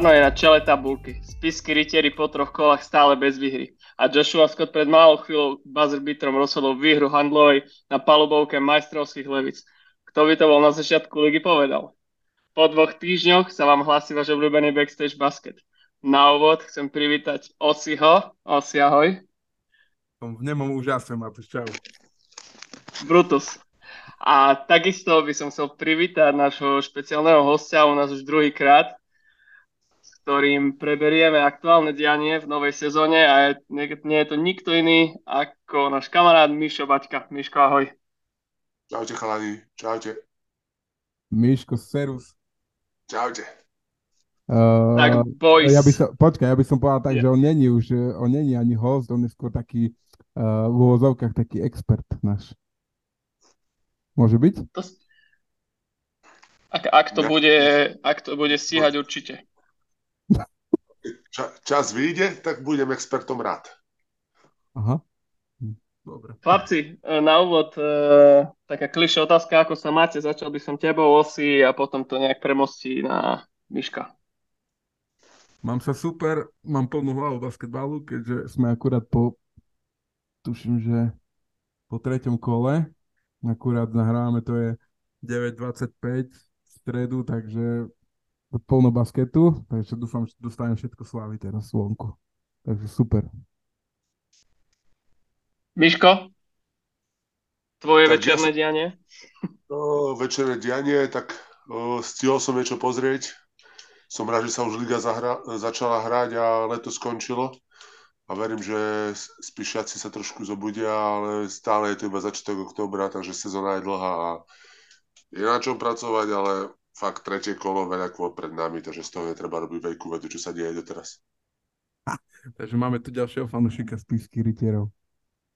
Komárno je na čele tabulky. Spisky rytieri po troch kolách stále bez výhry. A Joshua Scott pred malou chvíľou buzzer beaterom rozhodol výhru handlovej na palubovke majstrovských levic. Kto by to bol na začiatku ligy povedal? Po dvoch týždňoch sa vám hlási váš obľúbený backstage basket. Na úvod chcem privítať Osiho. Osi, ahoj. Som v nemom úžase, Matúš, čau. Brutus. A takisto by som chcel privítať nášho špeciálneho hostia u nás už druhýkrát, s ktorým preberieme aktuálne dianie v novej sezóne a je, nie, nie je to nikto iný ako náš kamarát Mišo Baťka. Miško, ahoj. Čaute chalani, čaute. Miško, serus. Čaute. Uh, tak boys. Ja by som, počkaj, ja by som povedal tak, yeah. že on není už, on není ani host, on je skôr taký uh, v úvozovkách taký expert náš. Môže byť? To... Ak, ak, to bude, ak to bude stíhať určite. Ča, čas vyjde, tak budem expertom rád. Aha. Dobre. Chlapci, e, na úvod e, taká klišá otázka, ako sa máte, začal by som tebou osi a potom to nejak premostí na Miška. Mám sa super, mám plnú hlavu basketbalu, keďže sme akurát po, tuším, že po treťom kole Akurát nahrávame, to je 9.25 v stredu, takže plno basketu, takže dúfam, že dostanem všetko slávy teraz svonku. Takže super. Miško, tvoje tak večerné ja dianie? No, večerné dianie, tak o, stihol som niečo pozrieť. Som rád, že sa už liga zahra, začala hrať a leto skončilo a verím, že spíšiaci sa trošku zobudia, ale stále je to iba začiatok oktobra, takže sezóna je dlhá a je na čom pracovať, ale fakt tretie kolo veľa kvôl pred nami, takže z toho netreba robiť veľkú vedu, čo sa deje doteraz. Ha, takže máme tu ďalšieho fanušika z písky rytierov.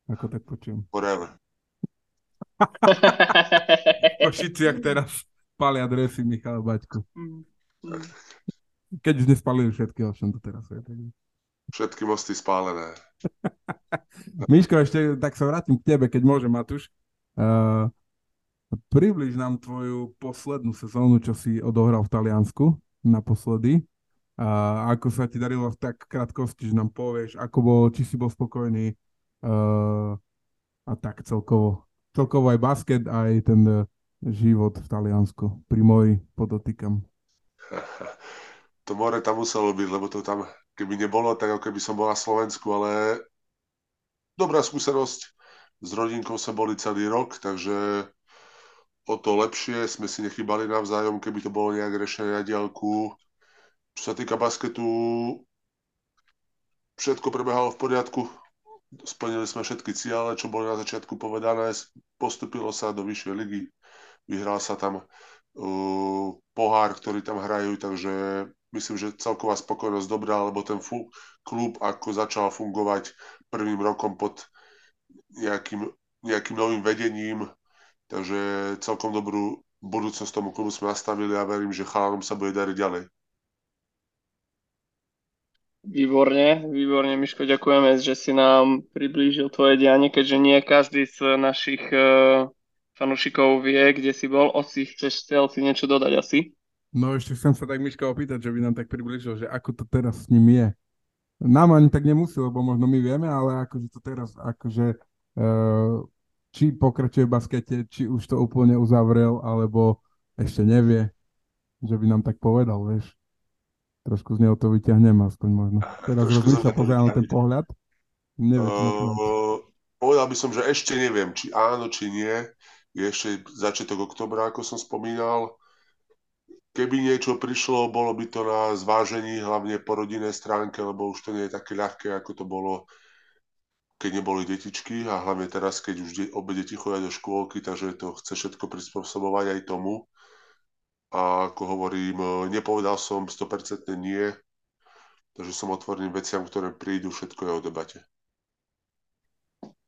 Ako tak počujem. Forever. Košici, jak teraz palia dresy Michal Baťku. Mm. Keď už nespalili všetky, ovšem to teraz je. Takže... Všetky mosty spálené. Miško, ešte tak sa vrátim k tebe, keď môžem, Matúš. Uh, približ nám tvoju poslednú sezónu, čo si odohral v Taliansku naposledy. Uh, ako sa ti darilo v tak krátkosti, že nám povieš, ako bol, či si bol spokojný uh, a tak celkovo. Celkovo aj basket, aj ten uh, život v Taliansku. Pri moji podotýkam. to more tam muselo byť, lebo to tam keby nebolo, tak ako keby som bol na Slovensku, ale dobrá skúsenosť. S rodinkou sa boli celý rok, takže o to lepšie, sme si nechybali navzájom, keby to bolo nejak rešené na diálku. Čo sa týka basketu, všetko prebehalo v poriadku. Splnili sme všetky ciele, čo boli na začiatku povedané. Postupilo sa do vyššej ligy. Vyhral sa tam uh, pohár, ktorý tam hrajú, takže myslím, že celková spokojnosť dobrá, lebo ten fu- klub ako začal fungovať prvým rokom pod nejakým, nejakým novým vedením, takže celkom dobrú budúcnosť tomu klubu sme nastavili a verím, že chalanom sa bude dariť ďalej. Výborne, výborne, Miško, ďakujeme, že si nám priblížil tvoje dianie, keďže nie každý z našich uh, fanúšikov vie, kde si bol. Osi, chceš chcel si niečo dodať asi? No ešte chcem sa tak Miška opýtať, že by nám tak približil, že ako to teraz s ním je. Nám ani tak nemusí, lebo možno my vieme, ale akože to teraz, akože uh, či pokračuje v baskete, či už to úplne uzavrel, alebo ešte nevie, že by nám tak povedal, vieš. Trošku z neho to vyťahnem aspoň možno. Teraz sa pozerám ten pohľad. Neviem, uh, povedal by som, že ešte neviem, či áno, či nie. Je ešte začiatok oktobra, ako som spomínal keby niečo prišlo, bolo by to na zvážení, hlavne po rodinnej stránke, lebo už to nie je také ľahké, ako to bolo, keď neboli detičky a hlavne teraz, keď už de- obe deti chodia do škôlky, takže to chce všetko prispôsobovať aj tomu. A ako hovorím, nepovedal som 100% nie, takže som otvorený veciam, ktoré prídu, všetko je o debate.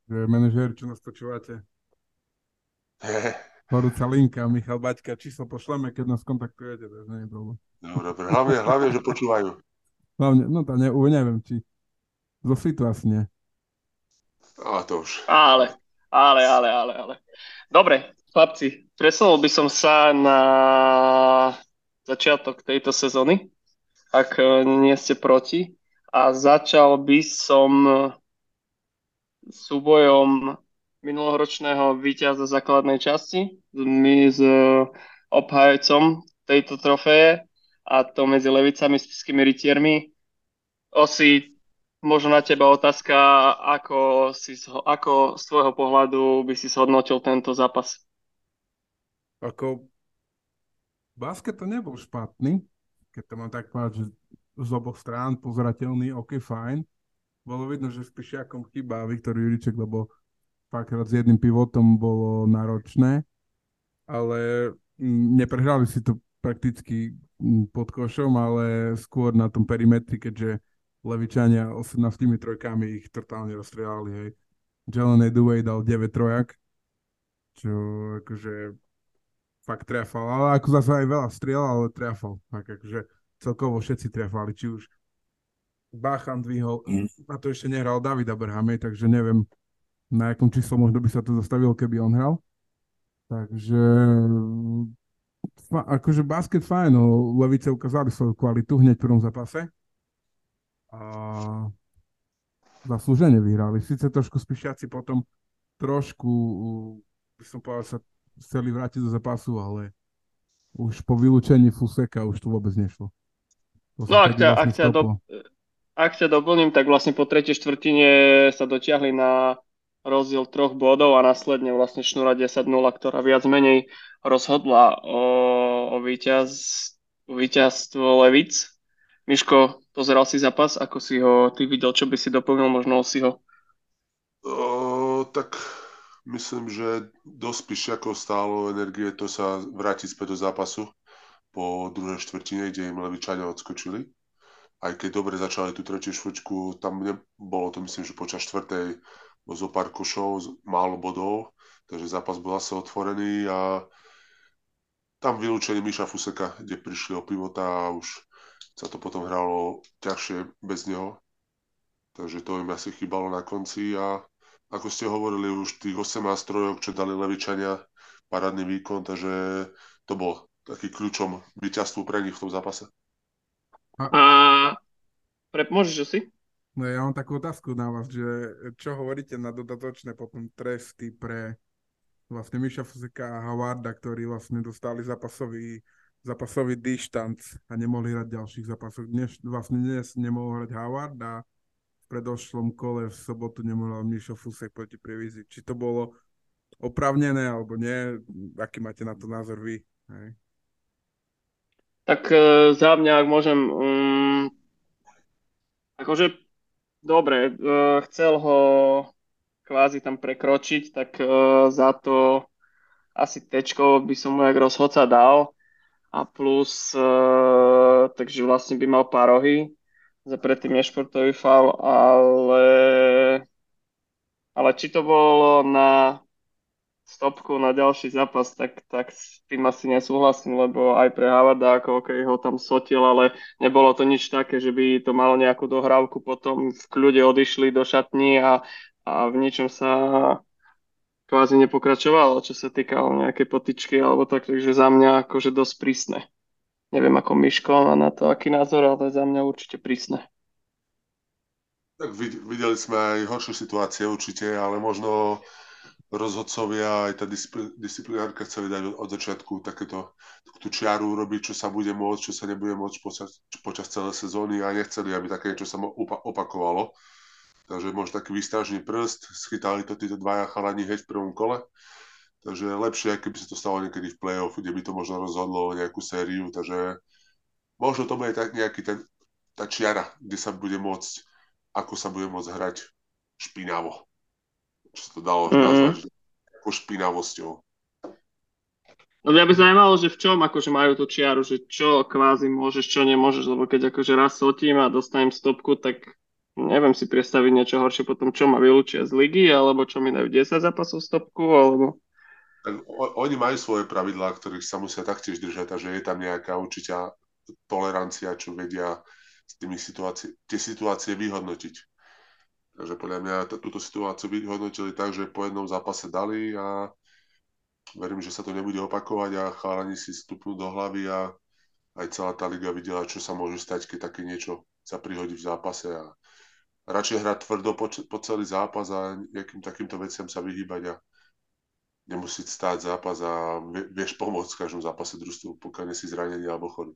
Manažer, čo nás počúvate? horúca linka, Michal Baťka, číslo pošleme, keď nás kontaktujete, to nie je problém. Dobre. Hlavne, hlavne, že počúvajú. Hlavne, no to ne, neviem, či zo asi nie. A to už. Ale, ale, ale, ale, ale. Dobre, chlapci, presunul by som sa na začiatok tejto sezóny. ak nie ste proti. A začal by som súbojom minuloročného víťaza základnej časti, my s obhajcom tejto trofeje a to medzi levicami, spiskými rytiermi. Osi, možno na teba otázka, ako, si, ako z tvojho pohľadu by si zhodnotil tento zápas? Ako basket to nebol špatný, keď to mám tak povedať, že z oboch strán pozerateľný, ok, fajn. Bolo vidno, že s Pišiakom chýba Viktor Juriček, lebo párkrát s jedným pivotom bolo náročné, ale mm, neprehrali si to prakticky mm, pod košom, ale skôr na tom perimetri, keďže Levičania 18 trojkami ich totálne rozstrelali, hej. Jalen Edway dal 9 trojak, čo akože fakt trefal, ale ako zase aj veľa strieľal, ale trefal. Tak akože celkovo všetci trefali, či už Bachan dvihol, a to ešte nehral Davida Abrahame, takže neviem, na akom číslo možno by sa to zastavilo, keby on hral. Takže akože basket fajn, no, Levice ukázali svoju kvalitu hneď v prvom zápase a zaslúžene vyhrali. Sice trošku spíšiaci potom trošku, by som povedal, sa chceli vrátiť do zápasu, ale už po vylúčení Fuseka už to vôbec nešlo. To no ak ťa, vlastne ak, ťa do, ak ťa doplním, tak vlastne po tretej štvrtine sa dotiahli na rozdiel troch bodov a následne vlastne šnúra 10-0, ktorá viac menej rozhodla o, o, víťaz, víťazstvo Levic. Miško, pozeral si zápas, ako si ho ty videl, čo by si doplnil, možno si ho? O, tak myslím, že dosť ako stálo energie to sa vrátiť späť do zápasu po druhej štvrtine, kde im Levičania odskočili. Aj keď dobre začali tú tretiu štvrťku, tam nebolo to myslím, že počas štvrtej zo pár košov, málo bodov, takže zápas bol zase otvorený a tam vylúčenie Miša Fuseka, kde prišli o pivota a už sa to potom hralo ťažšie bez neho. Takže to im asi chýbalo na konci a ako ste hovorili, už tých 18 strojok, čo dali Levičania, parádny výkon, takže to bol taký kľúčom víťazstvu pre nich v tom zápase. A pre, môžeš si? No ja mám takú otázku na vás, že čo hovoríte na dodatočné potom tresty pre vlastne Miša Fuseka a Havarda, ktorí vlastne dostali zápasový zápasový dištanc a nemohli hrať ďalších zápasov. Dnes, vlastne dnes nemohol hrať Howard a v predošlom kole v sobotu nemohol Mišo Fusek proti Previzi. Či to bolo opravnené alebo nie? Aký máte na to názor vy? Hej? Tak e, za mňa, ak môžem, um, akože dobre, e, chcel ho kvázi tam prekročiť, tak e, za to asi tečko by som mu jak rozhodca dal a plus, uh, takže vlastne by mal párohy za predtým nešportový faul, ale, ale či to bolo na stopku na ďalší zápas, tak, tak s tým asi nesúhlasím, lebo aj pre Havarda ako okay, ho tam sotil, ale nebolo to nič také, že by to malo nejakú dohrávku, potom v kľude odišli do šatní a, a v ničom sa kvázi nepokračovalo, čo sa týkalo nejakej potičky alebo tak, takže za mňa akože dosť prísne. Neviem ako Miško má na to aký názor, ale za mňa určite prísne. Tak videli sme aj horšie situácie určite, ale možno rozhodcovia aj tá disciplinárka chceli dať od, začiatku takéto tú čiaru urobiť, čo sa bude môcť, čo sa nebude môcť počas, počas celej sezóny a nechceli, aby také niečo sa opakovalo Takže možno taký výstražný prst, schytali to títo dvaja chalani hneď v prvom kole. Takže lepšie, keby sa to stalo niekedy v play-off, kde by to možno rozhodlo nejakú sériu. Takže možno to bude tak nejaký ten, tá čiara, kde sa bude môcť, ako sa bude môcť hrať špinavo. Čo sa to dalo mm-hmm. nazvať, ako špinavosťou. No mňa by zaujímalo, že v čom akože majú tú čiaru, že čo kvázi môžeš, čo nemôžeš, lebo keď akože raz sotím a dostanem stopku, tak neviem si predstaviť niečo horšie potom, čo ma vylúčia z ligy, alebo čo mi dajú 10 zápasov stopku, alebo... Tak oni majú svoje pravidlá, ktorých sa musia taktiež držať, takže je tam nejaká určitá tolerancia, čo vedia s tými situácie, tie situácie vyhodnotiť. Takže podľa mňa t- túto situáciu vyhodnotili tak, že po jednom zápase dali a verím, že sa to nebude opakovať a chalani si stupnú do hlavy a aj celá tá liga videla, čo sa môže stať, keď také niečo sa prihodí v zápase a radšej hrať tvrdo po, po celý zápas a nejakým takýmto veciam sa vyhýbať a nemusieť stáť zápas a vieš pomôcť v každom zápase družstvu, pokiaľ si zranený alebo chorý.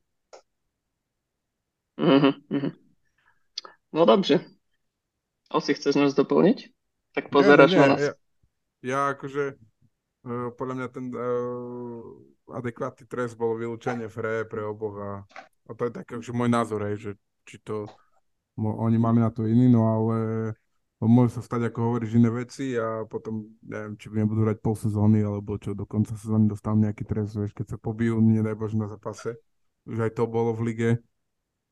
Mm-hmm. No dobře. Asi chceš nás doplniť? Tak pozeráš na nás. Ja, ja akože uh, podľa mňa ten uh, adekvátny trest bol vylúčenie Fre pre oboch a, a to je taký že môj názor, hej, že či to oni mali na to iný, no ale môže sa stať, ako hovoríš, iné veci a potom, neviem, či nebudú hrať pol sezóny, alebo čo, do konca sezóny dostanú nejaký trest, vieš, keď sa pobijú, nedaj Bože, na zápase. Už aj to bolo v lige.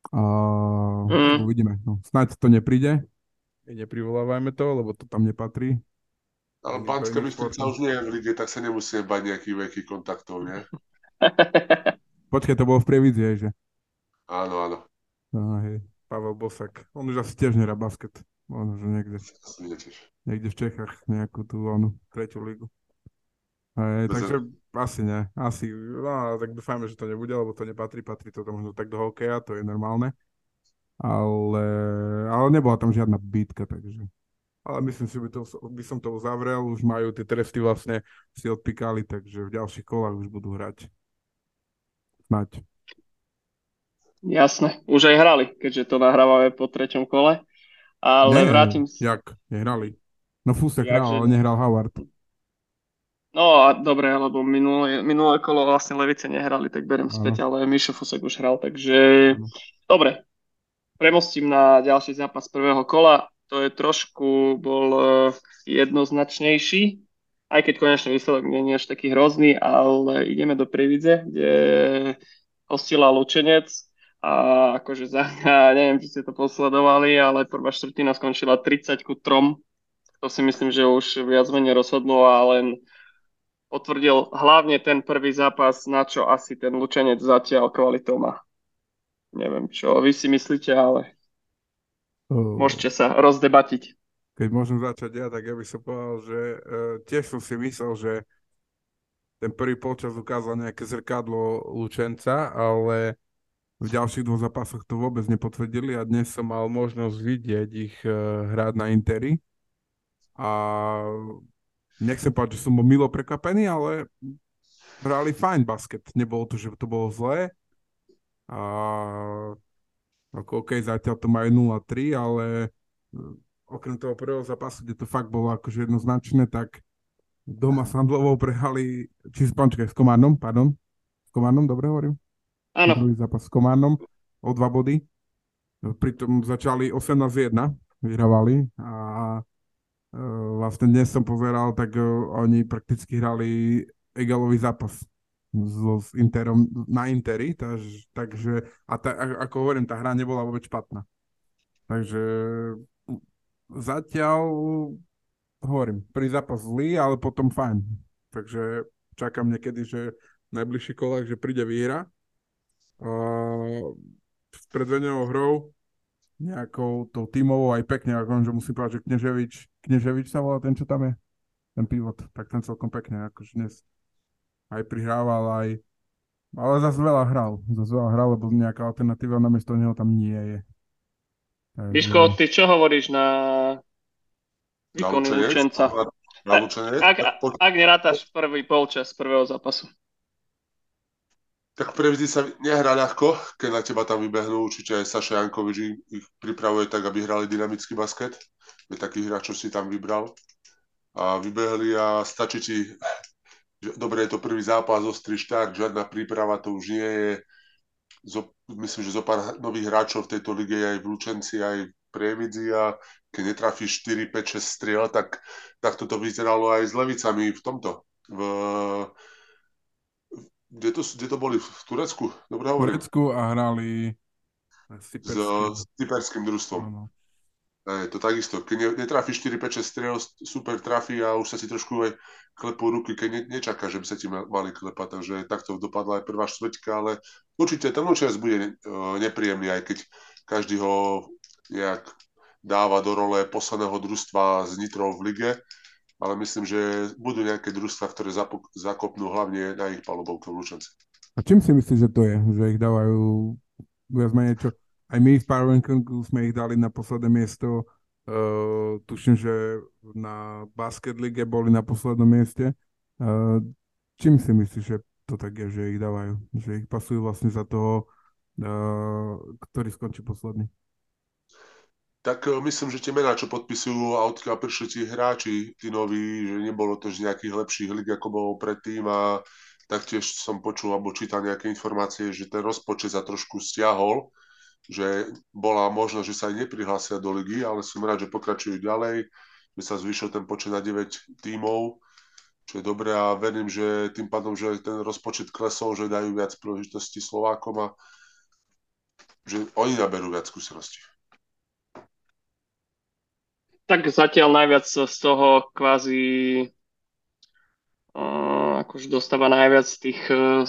A mm. uvidíme. No, snáď to nepríde. Neprivolávajme to, lebo to tam nepatrí. Ale Banská Bystrica už nie je v lige, tak sa nemusíme bať nejakých veľkých kontaktov, nie? Počkaj, to bolo v Prievidzi, že? Áno, áno. No, hej. Pavel Bosak. On už asi tiež nerá basket. Možno, že niekde, niekde v Čechách nejakú tú onu, tretiu ligu. Hej, takže asi nie. Asi, no, tak dúfajme, že to nebude, lebo to nepatrí, patrí to možno tak do hokeja, to je normálne. Ale, ale nebola tam žiadna bitka, takže. Ale myslím si, by, to, by som to uzavrel, už majú tie tresty vlastne si odpíkali, takže v ďalších kolách už budú hrať. Snať. Jasné, už aj hrali, keďže to nahrávame po treťom kole. Ale Nie, vrátim sa. Jak? Nehrali. No Fusek hral, ale nehral Howard. No a dobre, lebo minulé, minulé kolo vlastne Levice nehrali, tak beriem späť, ale Mišo Fusek už hral, takže ano. dobre. Premostím na ďalší zápas prvého kola. To je trošku bol uh, jednoznačnejší, aj keď konečný výsledok nie je až taký hrozný, ale ideme do Prividze, kde hostila Lučenec a akože za mňa, neviem, či ste to posledovali, ale prvá štvrtina skončila 30 ku 3. To si myslím, že už viac menej rozhodnú a len potvrdil hlavne ten prvý zápas, na čo asi ten Lučenec zatiaľ kvalitou má. Neviem, čo vy si myslíte, ale uh, môžete sa rozdebatiť. Keď môžem začať ja, tak ja by som povedal, že uh, tiež som si myslel, že ten prvý polčas ukázal nejaké zrkadlo Lučenca, ale v ďalších dvoch zápasoch to vôbec nepotvrdili a dnes som mal možnosť vidieť ich uh, hrať na Interi a nechcem povedať, že som bol milo prekvapený, ale hrali fajn basket. Nebolo to, že to bolo zlé. A ako OK, zatiaľ to majú 0-3, ale e, okrem toho prvého zápasu, kde to fakt bolo akože jednoznačné, tak doma s Handlovou prehali, či s, počkaj, s Komárnom, pardon. S Komárnom, dobre hovorím? Áno. Druhý zápas s Komárnom o dva body. Pritom začali 18-1, vyhrávali a uh, vlastne dnes som pozeral, tak uh, oni prakticky hrali egalový zápas so, s Interom na Interi, taž, takže a ta, ako hovorím, tá hra nebola vôbec špatná. Takže zatiaľ hovorím, prvý zápas zlý, ale potom fajn. Takže čakám niekedy, že v najbližších kolách, že príde výhra predvedenou hrou, nejakou tou tímovou aj pekne, ako že musím povedať, že Kneževič, Kneževič sa volá ten, čo tam je, ten pivot, tak ten celkom pekne, akože dnes aj prihrával, aj ale zase veľa hral, zase veľa hral, lebo nejaká alternatíva namiesto neho tam nie je. Takže... Miško, ty čo hovoríš na výkony Lučenca? Na, Ak, ak, ak nerátaš prvý polčas prvého zápasu tak pre vždy sa nehrá ľahko, keď na teba tam vybehnú, určite aj Saša Jankovič ich pripravuje tak, aby hrali dynamický basket. Je takých hráčov si tam vybral. A vybehli a stačí ti, dobre je to prvý zápas, ostrý štart, žiadna príprava to už nie je. Zo, myslím, že zo pár nových hráčov v tejto lige aj v Lučenci, aj v Prievidzi a keď netrafíš 4, 5, 6 striel, tak, tak toto vyzeralo aj s Levicami v tomto. V, kde to, kde to boli? V Turecku? Dobre hovorím? V Turecku a hrali s cyperským družstvom. Ano. Je to takisto. Keď netrafíš 4, 5, 6 striel, super trafí a už sa ti trošku aj klepú ruky, keď ne, nečaká, že by sa ti mali klepať. Takže takto dopadla aj prvá štvrťka, ale určite ten účas bude nepríjemný, aj keď každý ho nejak dáva do role posledného družstva s Nitrou v lige ale myslím, že budú nejaké družstva, ktoré zakopnú hlavne na ich palubovke v Lučance. A čím si myslíš, že to je? Že ich dávajú viac menej čo? Aj my v Power Rankingu sme ich dali na posledné miesto. Uh, tuším, že na Basket League boli na poslednom mieste. Uh, čím si myslíš, že to tak je, že ich dávajú? Že ich pasujú vlastne za toho, uh, ktorý skončí posledný? Tak myslím, že tie mená, čo podpisujú a odkiaľ prišli tí hráči, tí noví, že nebolo to z nejakých lepších lig, ako bolo predtým a taktiež som počul alebo čítal nejaké informácie, že ten rozpočet sa trošku stiahol, že bola možnosť, že sa aj neprihlásia do ligy, ale som rád, že pokračujú ďalej, že sa zvýšil ten počet na 9 tímov, čo je dobré a verím, že tým pádom, že ten rozpočet klesol, že dajú viac príležitostí Slovákom a že oni naberú viac skúseností. Tak zatiaľ najviac z toho kvázi akože dostáva najviac tých uh,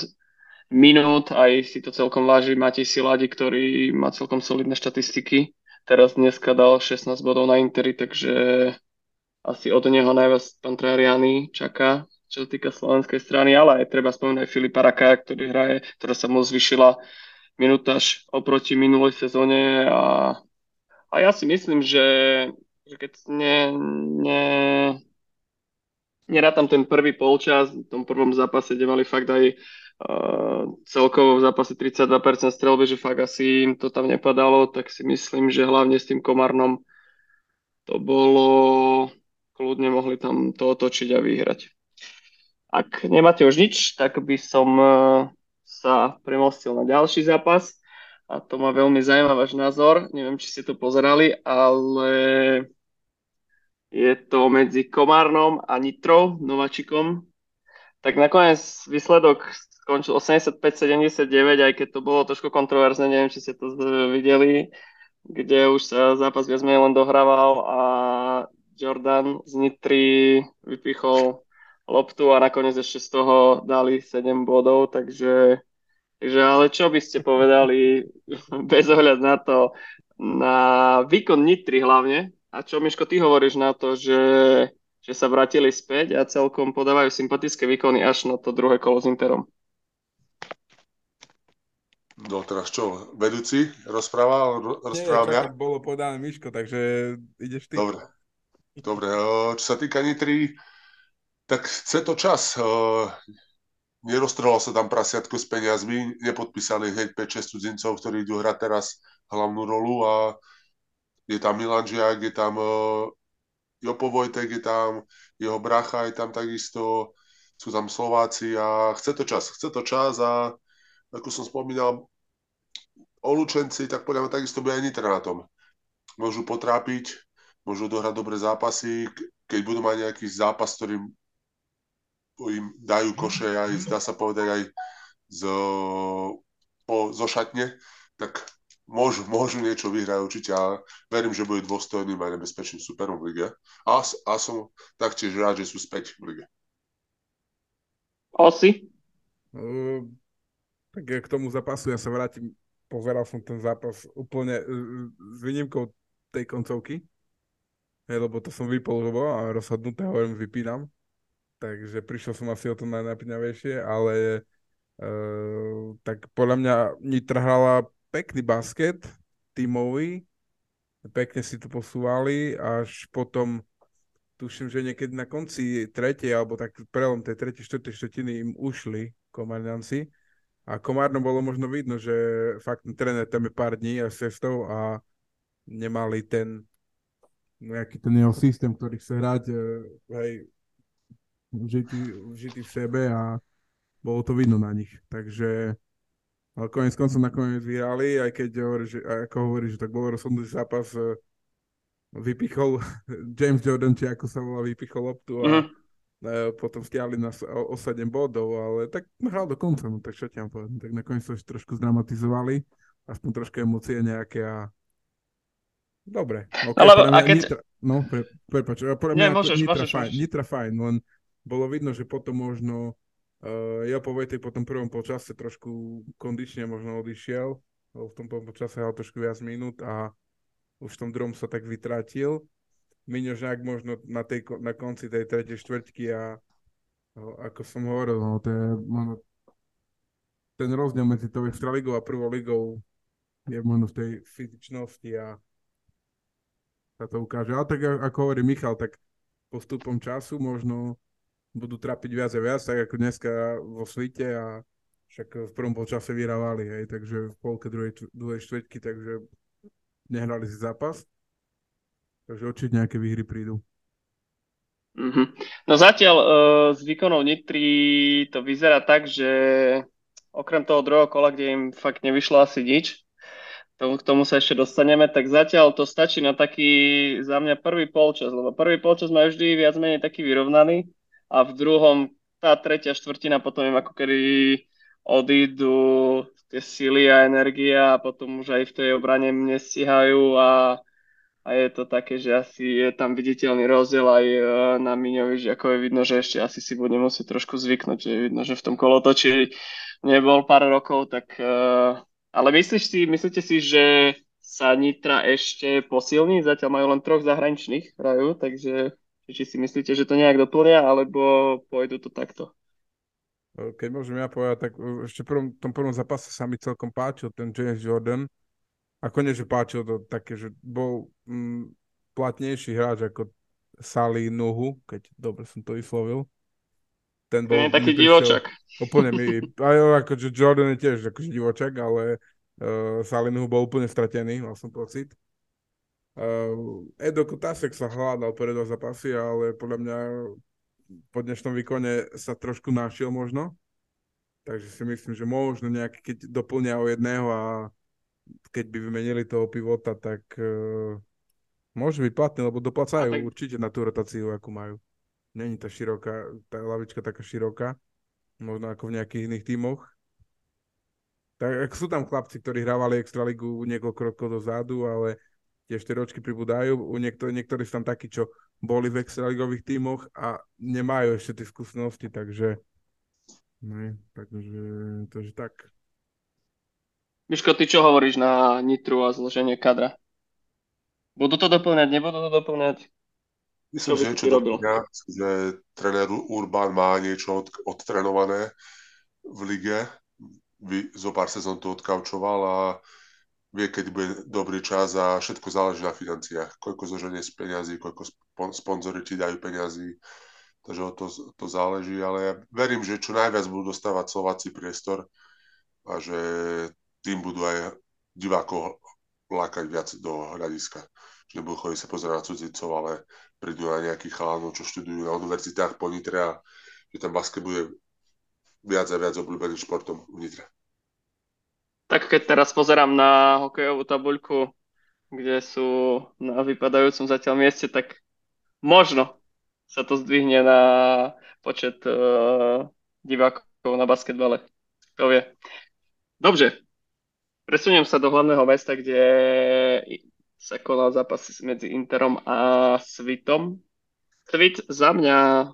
minút, aj si to celkom váži. Matej Siladi, ktorý má celkom solidné štatistiky. Teraz dneska dal 16 bodov na Interi, takže asi od neho najviac pán Trariani čaká, čo sa týka slovenskej strany, ale aj treba spomenúť Filipa Raka, ktorý hraje, ktorá sa mu zvyšila minútaž oproti minulej sezóne. A, a ja si myslím, že, že keď ne, ne, nerátam ten prvý polčas, v tom prvom zápase, kde mali fakt aj uh, celkovo v zápase 32% strelby, že fakt asi im to tam nepadalo, tak si myslím, že hlavne s tým Komarnom to bolo, kľudne mohli tam to otočiť a vyhrať. Ak nemáte už nič, tak by som uh, sa premostil na ďalší zápas a to má veľmi zaujímavý váš názor. Neviem, či ste to pozerali, ale je to medzi Komárnom a Nitrou, Novačikom. Tak nakoniec výsledok skončil 85-79, aj keď to bolo trošku kontroverzne, neviem, či ste to videli, kde už sa zápas viac menej len dohrával a Jordan z Nitry vypichol loptu a nakoniec ešte z toho dali 7 bodov, takže, takže ale čo by ste povedali bez ohľad na to, na výkon Nitry hlavne, a čo, Miško, ty hovoríš na to, že, že sa vrátili späť a celkom podávajú sympatické výkony až na to druhé kolo s Interom? No teraz čo, vedúci rozpráva? Rozpráva Nie, bolo podané Miško, takže ideš ty. Dobre. Dobre, čo sa týka Nitry, tak chce to čas. Neroztrhlo sa tam prasiatko s peniazmi, nepodpísali hneď 5-6 cudzincov, ktorí idú hrať teraz hlavnú rolu a je tam Milan Žiak, je tam uh, Jopo Vojtek, je tam jeho bracha, je tam takisto, sú tam Slováci a chce to čas, chce to čas a ako som spomínal, Olučenci, tak podľa mňa takisto by aj Nitra na tom. Môžu potrápiť, môžu dohrať dobré zápasy, keď budú mať nejaký zápas, ktorým im dajú koše aj, dá sa povedať, aj z, po, zo šatne, tak môžu, môžu niečo vyhrať určite a verím, že budú dôstojným a nebezpečným superom v lige. A, a som taktiež rád, že sú späť v lige. Asi? Uh, tak k tomu zápasu ja sa vrátim. Pozeral som ten zápas úplne uh, s výnimkou tej koncovky, hej, lebo to som vypol a rozhodnuté hovorím, vypínam. Takže prišiel som asi o to najnapínavejšie, ale uh, tak podľa mňa Nitra hrala pekný basket, tímový, pekne si to posúvali, až potom tuším, že niekedy na konci tretej, alebo tak prelom tej tretej, štvrtej štvrtiny im ušli Komárňanci. A Komárno bolo možno vidno, že fakt ten tréner tam je pár dní a cestou a nemali ten nejaký ten jeho systém, ktorý chce hrať, e, hej, vžitý, vžitý v sebe a bolo to vidno na nich. Takže ale konec koncom nakoniec vyhrali, aj keď hovorí, že, ako hovorí, že tak bol rozhodnutý zápas, e, vypichol James Jordan, či ako sa volá, vypichol loptu a mm-hmm. potom stiahli nás o, o 7 bodov, ale tak hral do konca, no tak čo ti povedať, tak nakoniec to trošku zdramatizovali, aspoň trošku emócie nejaké a dobre. Okay, ale a keď... Nitra... No, pre, prepač, podľa mňa môžeš, Nitra, môžeš, fajn, môžeš. Nitra fajn, len bolo vidno, že potom možno Uh, ja po Vejtej po tom prvom počase trošku kondične možno odišiel, v tom prvom počase hral trošku viac minút a už v tom druhom sa tak vytratil. Miňo Žák možno na, tej, na konci tej tretej štvrťky a uh, ako som hovoril, no, to je, no, ten rozdiel medzi tou extraligou a prvou ligou je možno v tej fyzičnosti a sa to ukáže. Ale tak ako hovorí Michal, tak postupom času možno budú trapiť viac a viac, tak ako dneska vo svite a však v prvom polčase vyhrávali, hej, takže v polke druhej, druhej štvrťky, takže nehrali si zápas. Takže určite nejaké výhry prídu. Mm-hmm. No zatiaľ uh, z výkonov Nitry to vyzerá tak, že okrem toho druhého kola, kde im fakt nevyšlo asi nič, tomu, k tomu sa ešte dostaneme, tak zatiaľ to stačí na taký za mňa prvý polčas, lebo prvý polčas majú vždy viac menej taký vyrovnaný a v druhom tá tretia štvrtina potom im ako kedy odídu tie sily a energia a potom už aj v tej obrane nestíhajú a, a je to také, že asi je tam viditeľný rozdiel aj e, na Miňovi, že ako je vidno, že ešte asi si bude musieť trošku zvyknúť, že je vidno, že v tom kolotoči nebol pár rokov, tak e, ale myslíš si, myslíte si, že sa Nitra ešte posilní? Zatiaľ majú len troch zahraničných hrajú, takže či si myslíte, že to nejak doplnia, alebo pôjdu to takto? keď môžem ja povedať, tak uh, ešte v tom prvom zápase sa mi celkom páčil ten James Jordan. Ako nie, že páčil to také, že bol mm, platnejší hráč ako Sali Nuhu, keď dobre som to vyslovil. Ten bol... Je taký divočak. Úplne mi... Aj akože Jordan je tiež akože divočak, ale uh, Sali Nuhu bol úplne stratený, mal som pocit. Uh, Edo Kotasek sa hľadal pre dva zápasy, ale podľa mňa po dnešnom výkone sa trošku našiel možno. Takže si myslím, že možno nejaký, keď doplňa o jedného a keď by vymenili toho pivota, tak uh, môže byť platný, lebo doplacajú tak... určite na tú rotáciu, akú majú. Není tá široká, tá lavička taká široká, možno ako v nejakých iných tímoch. Tak sú tam chlapci, ktorí hrávali Extraligu niekoľko rokov dozadu, ale tie štyročky pribúdajú. U niektor- niektorí sú tam takí, čo boli v extraligových tímoch a nemajú ešte tie skúsenosti, takže ne, takže, takže tak. Miško, ty čo hovoríš na Nitru a zloženie kadra? Budú to doplňať, nebudú to doplňať? Myslím, že niečo doplňa, že tréner Urban má niečo od, odtrenované v lige. Vy, zo pár sezón to odkaučoval a vie, keď bude dobrý čas a všetko záleží na financiách. Koľko zoženie z peňazí, koľko sponzory ti dajú peňazí, takže o to, to záleží, ale ja verím, že čo najviac budú dostávať Slováci priestor a že tým budú aj divákov lákať viac do hľadiska. Že nebudú chodiť sa pozerať na cudzicov, ale prídu na nejakých chalánov, čo študujú na univerzitách po Nitre a že ten basket bude viac a viac obľúbeným športom v Nitre. Tak keď teraz pozerám na hokejovú tabuľku, kde sú na vypadajúcom zatiaľ mieste, tak možno sa to zdvihne na počet uh, divákov na basketbale. To vie. Dobre, presuniem sa do hlavného mesta, kde sa konal zápas medzi Interom a Svitom. Svit za mňa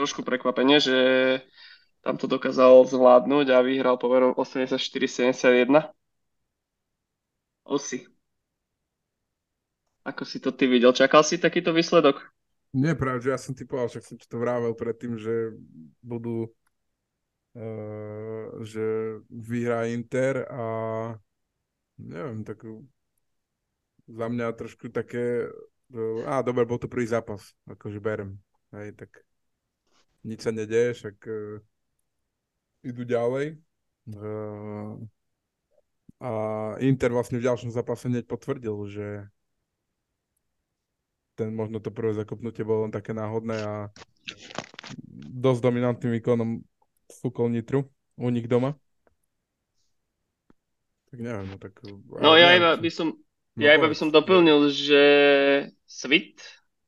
trošku prekvapenie, že tam to dokázal zvládnuť a vyhral poverom 84-71. Osi. Ako si to ty videl? Čakal si takýto výsledok? Nie, práve, že ja som typoval, však som ti to vravel predtým, že budú uh, že vyhrá Inter a neviem, tak za mňa trošku také uh, a dobre, bol to prvý zápas, akože berem. Hej, tak nič sa nedeje, však uh, idú ďalej. Uh, a Inter vlastne v ďalšom zápase hneď potvrdil, že ten možno to prvé zakopnutie bolo len také náhodné a dosť dominantným výkonom fúkol Nitru u nich doma. Tak neviem, no tak... No ja iba by som, no, ja iba by som doplnil, že Svit,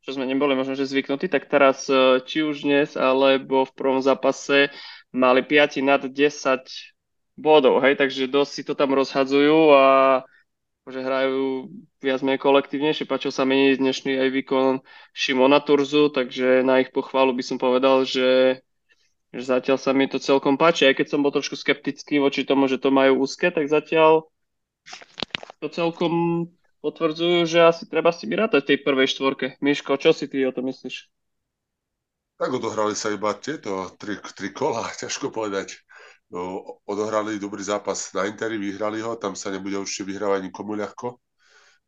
čo sme neboli možno, že zvyknutí, tak teraz eh, či už dnes, alebo v prvom zápase mali 5 nad 10 bodov, hej, takže dosť si to tam rozhadzujú a že hrajú viac menej kolektívnejšie. Páčil sa mi dnešný aj výkon Šimona Turzu, takže na ich pochválu by som povedal, že, že zatiaľ sa mi to celkom páči. Aj keď som bol trošku skeptický voči tomu, že to majú úzke, tak zatiaľ to celkom potvrdzujú, že asi treba si vyrátať v tej prvej štvorke. Miško, čo si ty o to myslíš? Tak odohrali sa iba tieto tri, tri kola, ťažko povedať. odohrali dobrý zápas na Interi, vyhrali ho, tam sa nebude určite vyhrávať nikomu ľahko.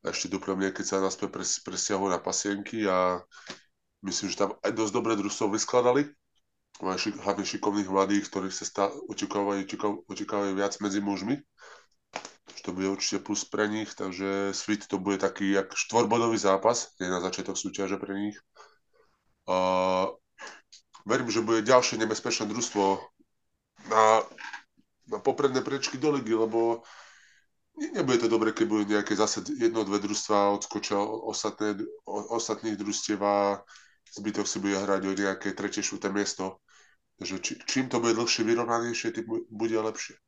A ešte dúfam, keď sa naspäť pres, presťahujú na pasienky a myslím, že tam aj dosť dobré družstvo vyskladali. Majú šik, hlavne šikovných mladých, ktorých sa stá, očakávajú, očakávajú viac medzi mužmi. Že to bude určite plus pre nich, takže Svit to bude taký jak štvorbodový zápas, nie na začiatok súťaže pre nich. A verím, že bude ďalšie nebezpečné družstvo na, na popredné prečky do ligy, lebo nebude to dobre, keď budú nejaké zase jedno, dve družstva odskočia ostatné, ostatných družstiev a zbytok si bude hrať o nejaké tretie, šuté miesto. Takže či, čím to bude dlhšie vyrovnanejšie, tým bude lepšie.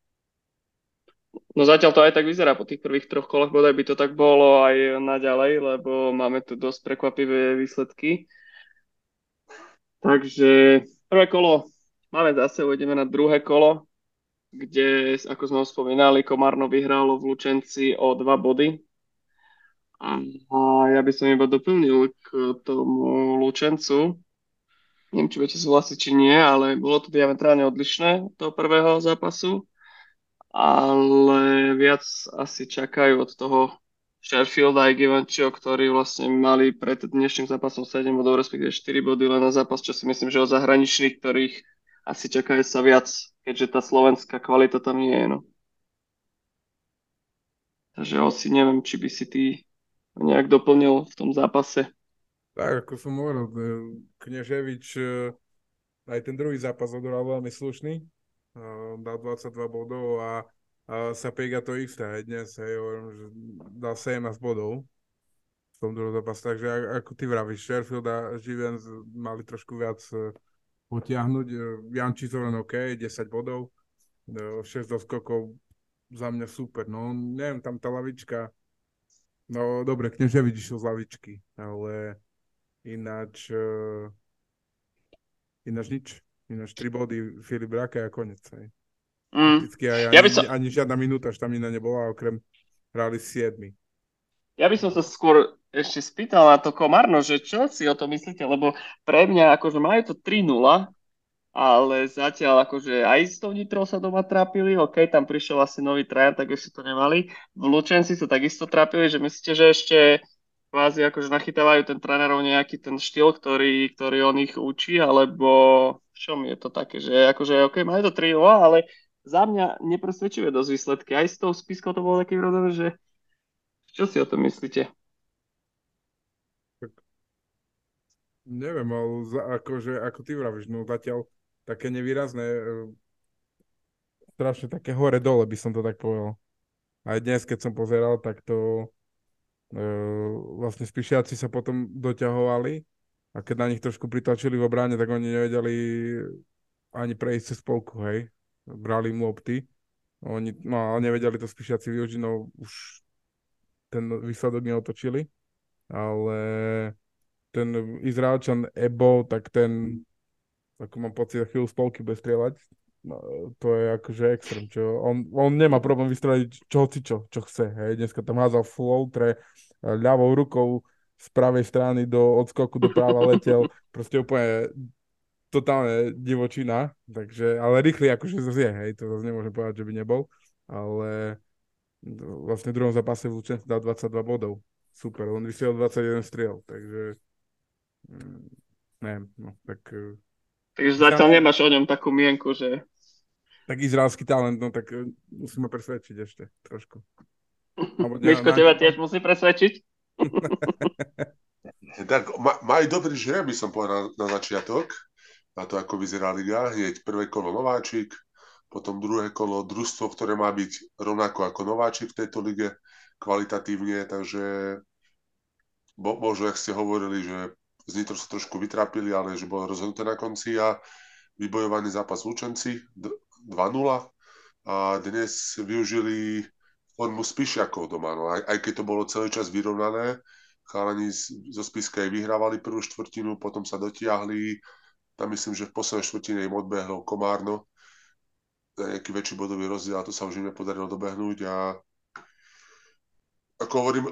No zatiaľ to aj tak vyzerá po tých prvých troch kolách, bodaj by to tak bolo aj naďalej, lebo máme tu dosť prekvapivé výsledky. Takže prvé kolo máme zase, ujdeme na druhé kolo, kde, ako sme ho spomínali, Komárno vyhralo v Lučenci o dva body. A ja by som iba doplnil k tomu Lučencu. Neviem, či budete súhlasiť, či nie, ale bolo to diametrálne odlišné do prvého zápasu. Ale viac asi čakajú od toho Sheffield aj Givančio, ktorí vlastne mali pred dnešným zápasom 7 bodov, respektíve 4 body len na zápas, čo si myslím, že o zahraničných, ktorých asi čakajú sa viac, keďže tá slovenská kvalita tam nie je. No. Takže asi neviem, či by si ty nejak doplnil v tom zápase. Tak, ako som hovoril, e, Kneževič e, aj ten druhý zápas odohral veľmi slušný. E, dal 22 bodov a, a Sapega to isté. Aj dnes hej, hovorím, že dal 17 bodov v tom druhom zápase. Takže ako ty vravíš, Sherfield a Živens mali trošku viac potiahnuť. Janči to len OK, 10 bodov, 6 doskokov, za mňa super. No neviem, tam tá lavička, No dobre, Kneževič išiel z lavičky, ale ináč, ináč nič. Ináč tri body Filip Raka a konec. Aj. Mm. aj, ani, ja som... ani žiadna minúta štamina nebola, okrem hrali siedmi. Ja by som sa skôr ešte spýtal na to Komarno, že čo si o to myslíte, lebo pre mňa akože majú to 3-0 ale zatiaľ akože aj s tou Nitrou sa doma trápili, OK, tam prišiel asi nový trajan, tak ešte to nemali. V Lučenci sa takisto trápili, že myslíte, že ešte kvázi akože nachytávajú ten trénerov nejaký ten štýl, ktorý, ktorý on ich učí, alebo čo mi je to také, že akože OK, majú to 3 ale za mňa nepresvedčivé dosť výsledky. Aj s tou spiskou to bolo také rodové, že čo si o tom myslíte? Neviem, ale za, akože, ako ty vravíš, no zatiaľ také nevýrazné, e, strašne také hore-dole by som to tak povedal. Aj dnes, keď som pozeral, tak to e, vlastne spíšiaci sa potom doťahovali a keď na nich trošku pritlačili v obráne, tak oni nevedeli ani prejsť cez spolku, hej. Brali im lopty. Oni, no, nevedeli to spíšiaci využiť, no už ten výsledok neotočili. Ale ten Izraelčan Ebo, tak ten ako mám pocit, chvíľu spolky bude strieľať. No, to je akože extrém, čo on, on nemá problém vystreliť čo hoci čo, čo chce. Hej. Dneska tam házal tre eh, ľavou rukou z pravej strany do odskoku do práva letel. Proste úplne totálne divočina, takže, ale rýchly akože zase je, hej, to zase nemôžem povedať, že by nebol, ale vlastne v druhom zápase v Lučenci dal 22 bodov. Super, on vysiel 21 striel, takže mm, neviem, no, tak eh, Takže zatiaľ nemáš o ňom takú mienku, že... Tak izraelský talent, no tak e, musíme presvedčiť ešte trošku. Miško, teba tiež musí presvedčiť? tak majú dobrý žre, by som povedal na, na začiatok, na to, ako vyzerá liga. Hneď prvé kolo Nováčik, potom druhé kolo družstvo, ktoré má byť rovnako ako Nováčik v tejto lige kvalitatívne, takže bo, možno, ak ste hovorili, že z Nitro sa trošku vytrápili, ale že bolo rozhodnuté na konci a vybojovaný zápas v Lučenci 2-0 a dnes využili formu Spišiakov doma. No, aj, aj keď to bolo celý čas vyrovnané, chalani zo Spiska aj vyhrávali prvú štvrtinu, potom sa dotiahli, tam myslím, že v poslednej štvrtine im odbehlo Komárno, nejaký väčší bodový rozdiel, a to sa už im nepodarilo dobehnúť a ako hovorím,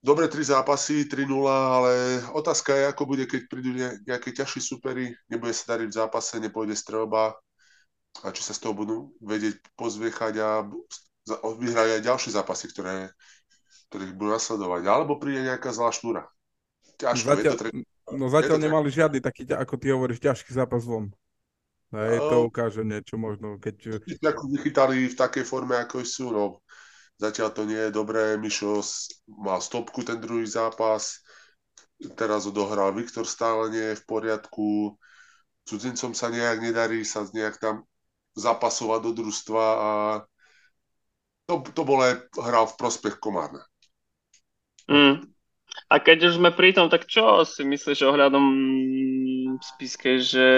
dobre tri zápasy, 3-0, ale otázka je, ako bude, keď prídu nejaké ťažší supery, nebude sa dariť v zápase, nepôjde strelba, a či sa z toho budú vedieť pozviechať a vyhrať aj ďalšie zápasy, ktoré, ktorých budú nasledovať. Alebo príde nejaká zlá šnúra. Ťažko, zatiaľ, tre... no zatiaľ nemali žiadny taký, ako ty hovoríš, ťažký zápas von. Hej, to ukáže niečo možno, keď... Ako vychytali v takej forme, ako sú, no. Zatiaľ to nie je dobré. Mišo mal stopku ten druhý zápas. Teraz odohral Viktor stále nie je v poriadku. Cudzincom sa nejak nedarí sa nejak tam zapasovať do družstva a to, to bolo hral v prospech Komárna. Mm. A keď už sme pri tom, tak čo si myslíš ohľadom spiske, že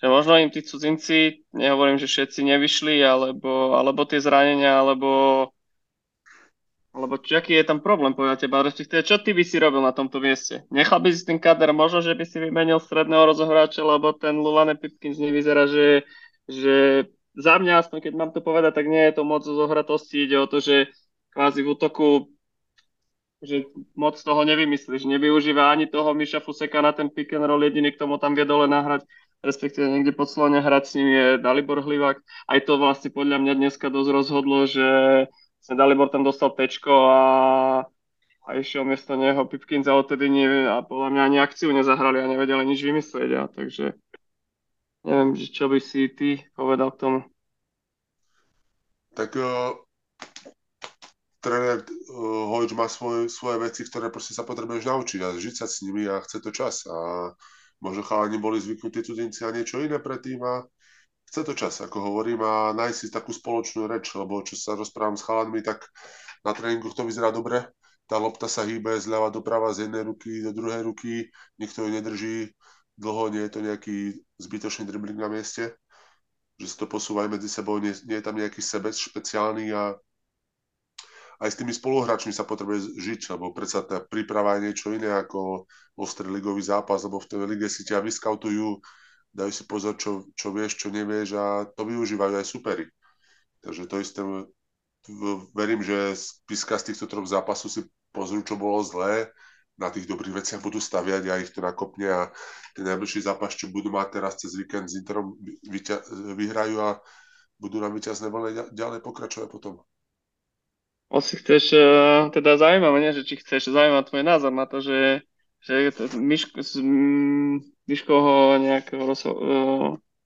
že možno im tí cudzinci, nehovorím, že všetci nevyšli, alebo, alebo tie zranenia, alebo alebo čo, aký je tam problém podľa teba, respektíve čo ty by si robil na tomto mieste? Nechal by si ten kader možno, že by si vymenil stredného rozohráča, lebo ten Lulane Pipkins nevyzerá, že, že za mňa aspoň, keď mám to povedať, tak nie je to moc zohratosti, ide o to, že kvázi v útoku že moc toho nevymyslíš, nevyužíva ani toho Miša Fuseka na ten pick and roll, jediný, kto mu tam vie dole nahrať respektíve niekde pod Slovene hrať s ním je Dalibor Hlivák. Aj to vlastne podľa mňa dneska dosť rozhodlo, že sa Dalibor tam dostal tečko a, a išiel miesto neho Pipkins a odtedy nie, a podľa mňa ani akciu nezahrali a nevedeli nič vymyslieť. A, takže neviem, čo by si ty povedal k tomu. Tak uh, tréner uh, má svoje, svoje veci, ktoré proste sa potrebuješ naučiť a žiť sa s nimi a chce to čas. A možno chalani boli zvyknutí cudzinci a niečo iné predtým a chce to čas, ako hovorím, a nájsť si takú spoločnú reč, lebo čo sa rozprávam s chalanmi, tak na tréningu to vyzerá dobre, tá lopta sa hýbe zľava doprava z jednej ruky do druhej ruky, nikto ju nedrží dlho, nie je to nejaký zbytočný dribbling na mieste, že sa to posúva medzi sebou, nie, nie je tam nejaký sebec špeciálny a aj s tými spoluhráčmi sa potrebuje žiť, lebo predsa tá príprava je niečo iné ako ostrý ligový zápas, lebo v tej lige si ťa vyskautujú, dajú si pozor, čo, čo vieš, čo nevieš a to využívajú aj superi. Takže to isté, verím, že spiska z týchto troch zápasov si pozrú, čo bolo zlé, na tých dobrých veciach budú staviať a ich to nakopne a ten najbližší zápas, čo budú mať teraz cez víkend s Interom, vyhrajú a budú na víťazné vlne ďalej pokračovať potom. Asi chceš, e, teda zaujímavé, nie, že či chceš zaujímať tvoj názor na to, že, že Miško, z Miškoho nejakého e,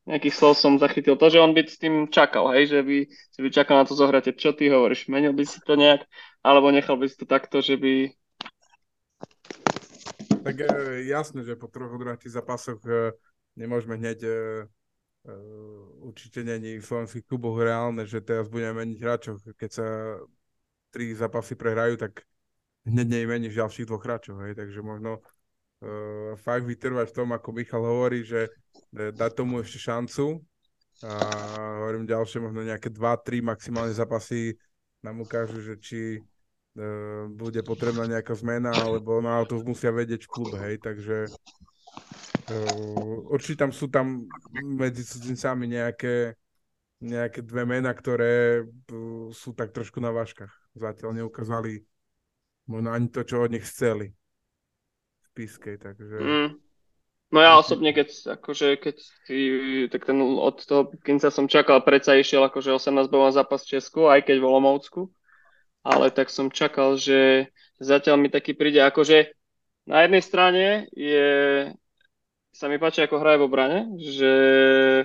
nejakých slov som zachytil to, že on by s tým čakal, hej, že by si by čakal na to zohrate. Čo ty hovoríš? Menil by si to nejak, alebo nechal by si to takto, že by... Tak e, jasné, že po troch odvratých zápasoch nemôžeme hneď určite není v slovenských reálne, že teraz budeme meniť hráčov, keď sa tri zápasy prehrajú, tak hneď nejmeníš ďalších dvoch hráčov, hej, takže možno uh, fakt vytrvať v tom, ako Michal hovorí, že uh, dať tomu ešte šancu. A hovorím ďalšie, možno nejaké 2-3 maximálne zápasy nám ukážu, že či uh, bude potrebná nejaká zmena, alebo na to musia vedieť v klube, hej, takže uh, určite tam sú tam medzi cudzincami nejaké nejaké dve mená, ktoré sú tak trošku na váškach. Zatiaľ neukázali možno ani to, čo od nich chceli v pískej, takže... Mm. No ja osobne, keď, akože, keď tak ten, od toho Kinca som čakal, predsa išiel akože 18 bol zápas v Česku, aj keď v Olomoucku, ale tak som čakal, že zatiaľ mi taký príde, akože na jednej strane je sa mi páči, ako hraje v obrane, že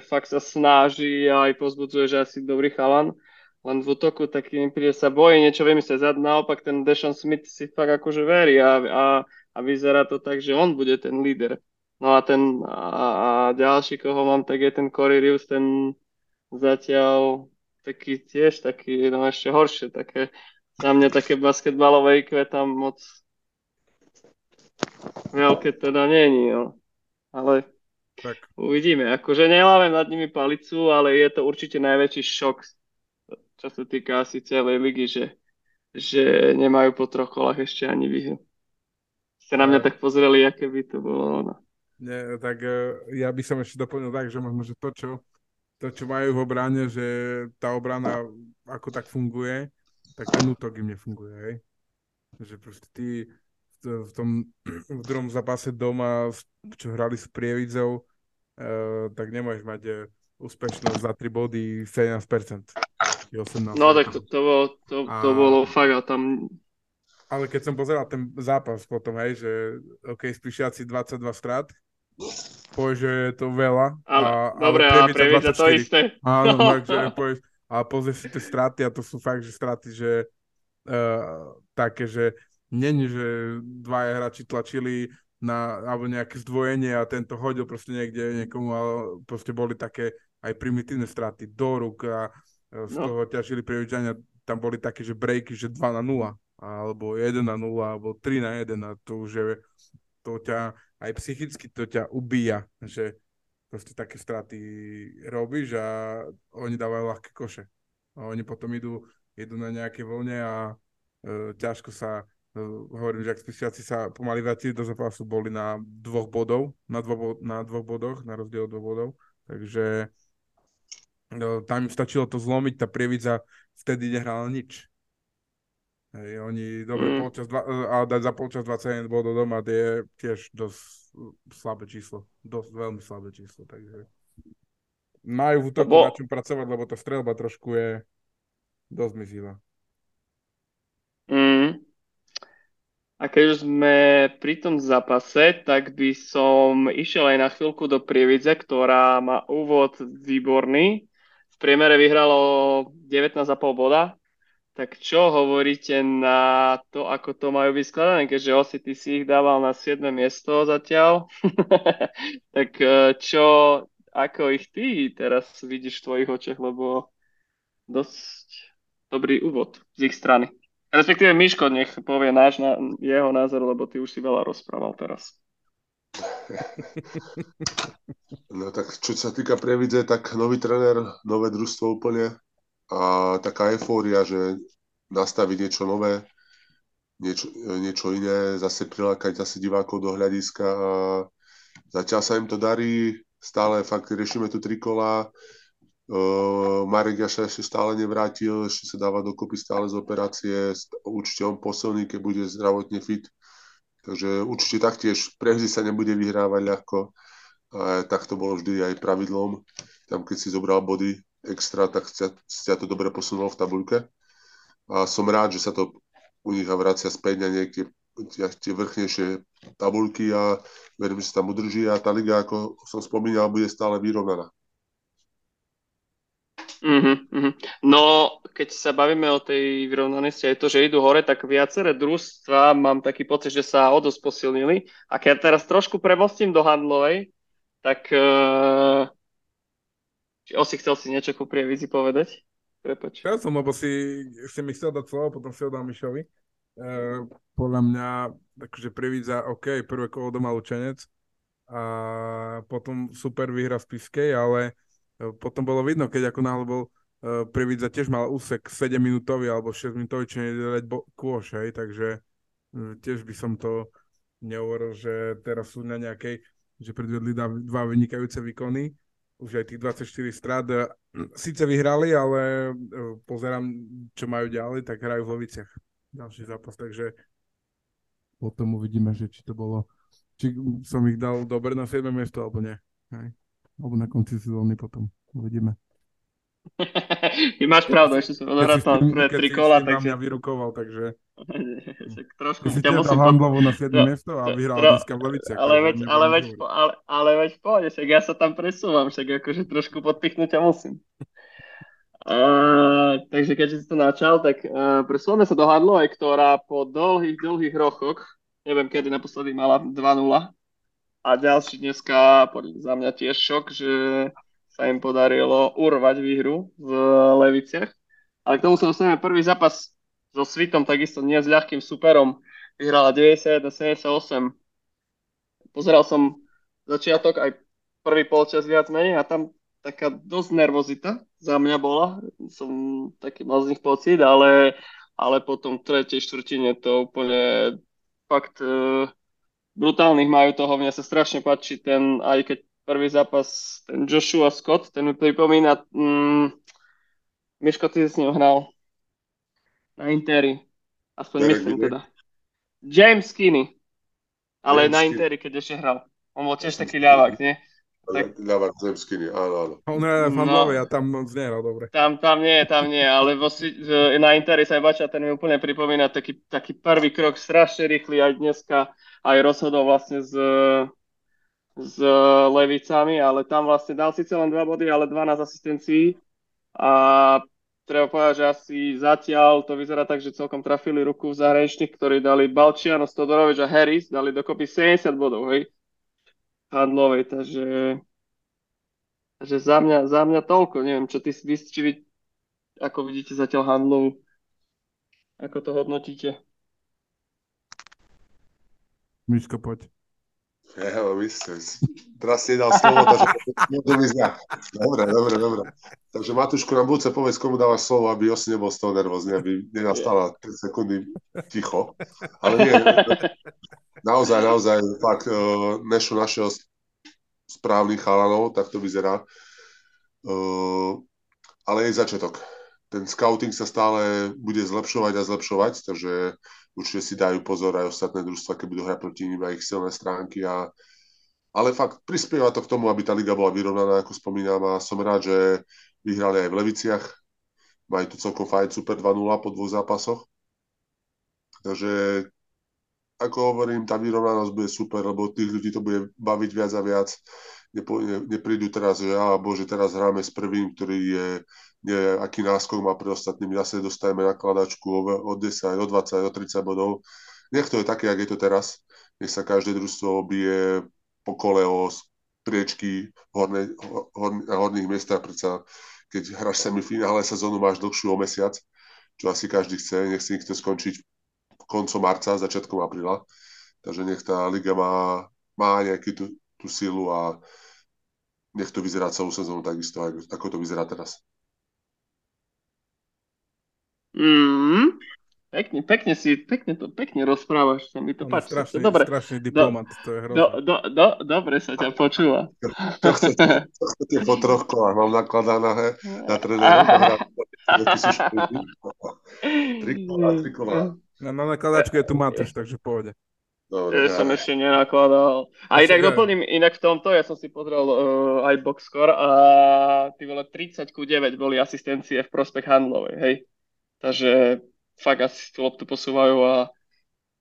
fakt sa snaží a aj pozbudzuje, že asi dobrý chalan, len v útoku taký mi príde sa bojí niečo vymyslieť. Naopak ten Deshaun Smith si fakt akože verí a, a, a vyzerá to tak, že on bude ten líder. No a ten a, a ďalší, koho mám, tak je ten Corey Reeves, ten zatiaľ taký tiež taký, no ešte horšie, také za mňa také basketbalové IQ tam moc veľké teda není, no ale tak. uvidíme. Akože nelávem nad nimi palicu, ale je to určite najväčší šok, čo sa týka asi celej ligy, že, že nemajú po troch kolách ešte ani výhru. Ste na mňa tak pozreli, aké by to bolo ono. Nie, tak e, ja by som ešte doplnil tak, že možno, že to, čo, to, čo majú v obrane, že tá obrana ako tak funguje, tak ten útok im nefunguje, hej. Že proste ty v tom v druhom zápase doma, čo hrali s Prievidzou, uh, tak nemôžeš mať uh, úspešnosť za 3 body 17%. 18, no tak to, to, bolo, to, a... to bolo fakt a tam... Ale keď som pozeral ten zápas potom, hej, že OK, spíšiaci 22 strát, povieš, že je to veľa. Ale, a, dobre, ale a Prievidza to isté. Áno, takže povieš, a pozrieš si tie straty a to sú fakt, že straty, že uh, také, že není, že dvaja hráči tlačili na, alebo nejaké zdvojenie a tento hodil proste niekde niekomu, ale proste boli také aj primitívne straty do rúk a z no. toho ťažili prievidžania, tam boli také, že breaky, že 2 na 0, alebo 1 na 0, alebo 3 na 1 a to už je, to ťa aj psychicky to ťa ubíja, že proste také straty robíš a oni dávajú ľahké koše. A oni potom idú, idú na nejaké vlne a e, ťažko sa, e, hovorím, že ak spíšiaci sa pomaly vrátili do zápasu, boli na dvoch bodov, na, dvo, na dvoch bodoch, na rozdiel od dvoch bodov. Takže e, tam im stačilo to zlomiť, tá prievidza vtedy nehrala nič. Hej, oni dobre mm. polčas, dva, a dať za polčas 21 bodov doma, to je tiež dosť slabé číslo. Dosť veľmi slabé číslo, takže majú v útoku na čom pracovať, lebo tá strelba trošku je dosť mizivá. Mm. A keď už sme pri tom zápase, tak by som išiel aj na chvíľku do Prievidze, ktorá má úvod výborný. Priemere vyhralo 19,5 boda, tak čo hovoríte na to, ako to majú vyskladané, keďže Osi, ty si ich dával na 7. miesto zatiaľ. tak e, čo, ako ich ty teraz vidíš v tvojich očiach, lebo dosť dobrý úvod z ich strany. Respektíve Miško nech povie náš, na, jeho názor, lebo ty už si veľa rozprával teraz. No tak čo sa týka Previdze, tak nový tréner, nové družstvo úplne, a taká eufória, že nastaviť niečo nové, niečo, niečo iné, zase prilákať zase divákov do hľadiska a zatiaľ sa im to darí, stále fakt riešime tu trikola, Uh, Marek Jaša ešte stále nevrátil, ešte sa dáva dokopy stále z operácie, určite on posilný, keď bude zdravotne fit. Takže určite taktiež prehzy sa nebude vyhrávať ľahko. A tak to bolo vždy aj pravidlom. Tam, keď si zobral body, extra, tak ste to dobre posunulo v tabuľke. A som rád, že sa to u nich vracia späť na nejaké tie vrchnejšie tabulky a verím, že sa tam udrží a tá liga, ako som spomínal, bude stále vyrovnaná. Mm-hmm. No, keď sa bavíme o tej vyrovnanosti aj to, že idú hore, tak viaceré družstva mám taký pocit, že sa o dosť posilnili. A keď teraz trošku premostím do handlovej, tak uh, osi chcel si niečo ku prievidzi povedať? Prepač. Chcel som, lebo si, si mi chcel dať slovo, potom si ho dal Mišovi. Uh, podľa mňa, takže prievidza, OK, prvé kolo doma Lučenec a potom super výhra v Piskej, ale potom bolo vidno, keď ako náhle bol uh, Prievidza tiež mal úsek 7 minútový alebo 6 minútový, čo nedať bo- kôš, hej, takže uh, tiež by som to nehovoril, že teraz sú na nejakej, že predvedli dva vynikajúce výkony, už aj tých 24 strát síce vyhrali, ale pozerám, čo majú ďalej, tak hrajú v Loviciach ďalší zápas, takže potom uvidíme, že či to bolo, či som ich dal dobre na 7. miesto, alebo nie. Hej. Alebo na konci sezóny potom. Uvidíme. Ty máš pravdu, ešte som odohral pre tri kola, takže... mňa vyrukoval, takže... trošku si ťa musím... Handlovu na 7 miesto a vyhral tro... dneska v Levice. Ale veď, ale, veď, ale, ale veď v pohode, však ja sa tam presúvam, však akože trošku podpichnúť ťa musím. Uh, takže keďže si to načal, tak uh, presúvame sa do Handlovej, ktorá po dlhých, dlhých rokoch, neviem kedy naposledy mala 2-0 a ďalší dneska za mňa tiež šok, že sa im podarilo urvať výhru v Leviciach. Ale k tomu sa dostaneme prvý zápas so Svitom, takisto nie s ľahkým superom. Vyhrala 91-78. Pozeral som začiatok aj prvý polčas viac menej a tam taká dosť nervozita za mňa bola. Som taký mal z nich pocit, ale, ale potom v tretej štvrtine to úplne fakt uh, brutálnych majú toho. Mne sa strašne páči ten, aj keď prvý zápas, ten Joshua Scott, ten mi pripomína, mm, Miško, ty si s ním hral na Interi, aspoň Derek myslím teda. James Kinney, ale James na Interi, keď ešte hral. On bol tiež taký ľavák, nie? Tak- Ľava zemský, nie. Áno, áno. On je v No. Handlovej a tam moc nehral dobre. Tam, tam nie, tam nie, ale vo, na Interi sa bača, ten mi úplne pripomína taký, taký prvý krok strašne rýchly aj dneska aj rozhodol vlastne s, s Levicami, ale tam vlastne dal síce len dva body, ale 12 asistencií a treba povedať, že asi zatiaľ to vyzerá tak, že celkom trafili ruku v zahraničných, ktorí dali Balčiano, Stodorovič a Harris, dali dokopy 70 bodov, hej, handlovej, takže takže za mňa, za mňa toľko, neviem, čo ty, vy, či vy, ako vidíte zatiaľ handlovú, ako to hodnotíte? Miško, poď. Ja, vy ste, teraz si nedal slovo, takže. Dobre, dobre, dobre. Takže Matúško, nám budúce povedz, komu dávaš slovo, aby Osi nebol z toho nervózny, aby nenastala 3 sekundy ticho. Ale nie, naozaj, naozaj, fakt, uh, Nešo našiel správnych chalanov, tak to vyzerá. Uh, ale je začiatok. Ten scouting sa stále bude zlepšovať a zlepšovať, takže určite si dajú pozor aj ostatné družstva, keď budú hrať proti ním aj ich silné stránky. A... Ale fakt prispieva to k tomu, aby tá liga bola vyrovnaná, ako spomínam, a som rád, že vyhrali aj v Leviciach. Majú tu celkom fajn super 2-0 po dvoch zápasoch. Takže ako hovorím, tá vyrovnanosť bude super, lebo tých ľudí to bude baviť viac a viac. Nepo, ne, neprídu teraz, že á, bože, teraz hráme s prvým, ktorý je, nie, aký náskok má pre ostatnými, zase dostajeme nakladačku o, o 10, o 20, o 30 bodov. Nech to je také, jak je to teraz. Nech sa každé družstvo bije po kole o priečky v hornej, hor, na horných miestach, predsa keď hráš semifinále sezónu, máš dlhšiu o mesiac, čo asi každý chce, nech si nikto skončiť koncom marca, začiatkom apríla. Takže nech tá liga má, má nejakú tú, tú silu a nech to vyzerá celú sezónu takisto, ako to vyzerá teraz. Mm, pekne, pekne si, pekne to, pekne rozprávaš, sa mi to On je páči. strašný, Dobre, strašný diplomat, to je hrozné. do, do, do, dobre sa ťa počúva. Čo chcete, po troch kolách? Mám nakladané na trénerom. Tri kola, tri kola. Na, na nakladačku je tu Matúš, takže pôjde. Dobre, Ja som ešte nenakladal. A inak doplním, inak v tomto, ja som si pozrel uh, aj boxscore a ty vole 30 ku 9 boli asistencie v prospech handlovej, hej. Takže fakt asi tú loptu posúvajú a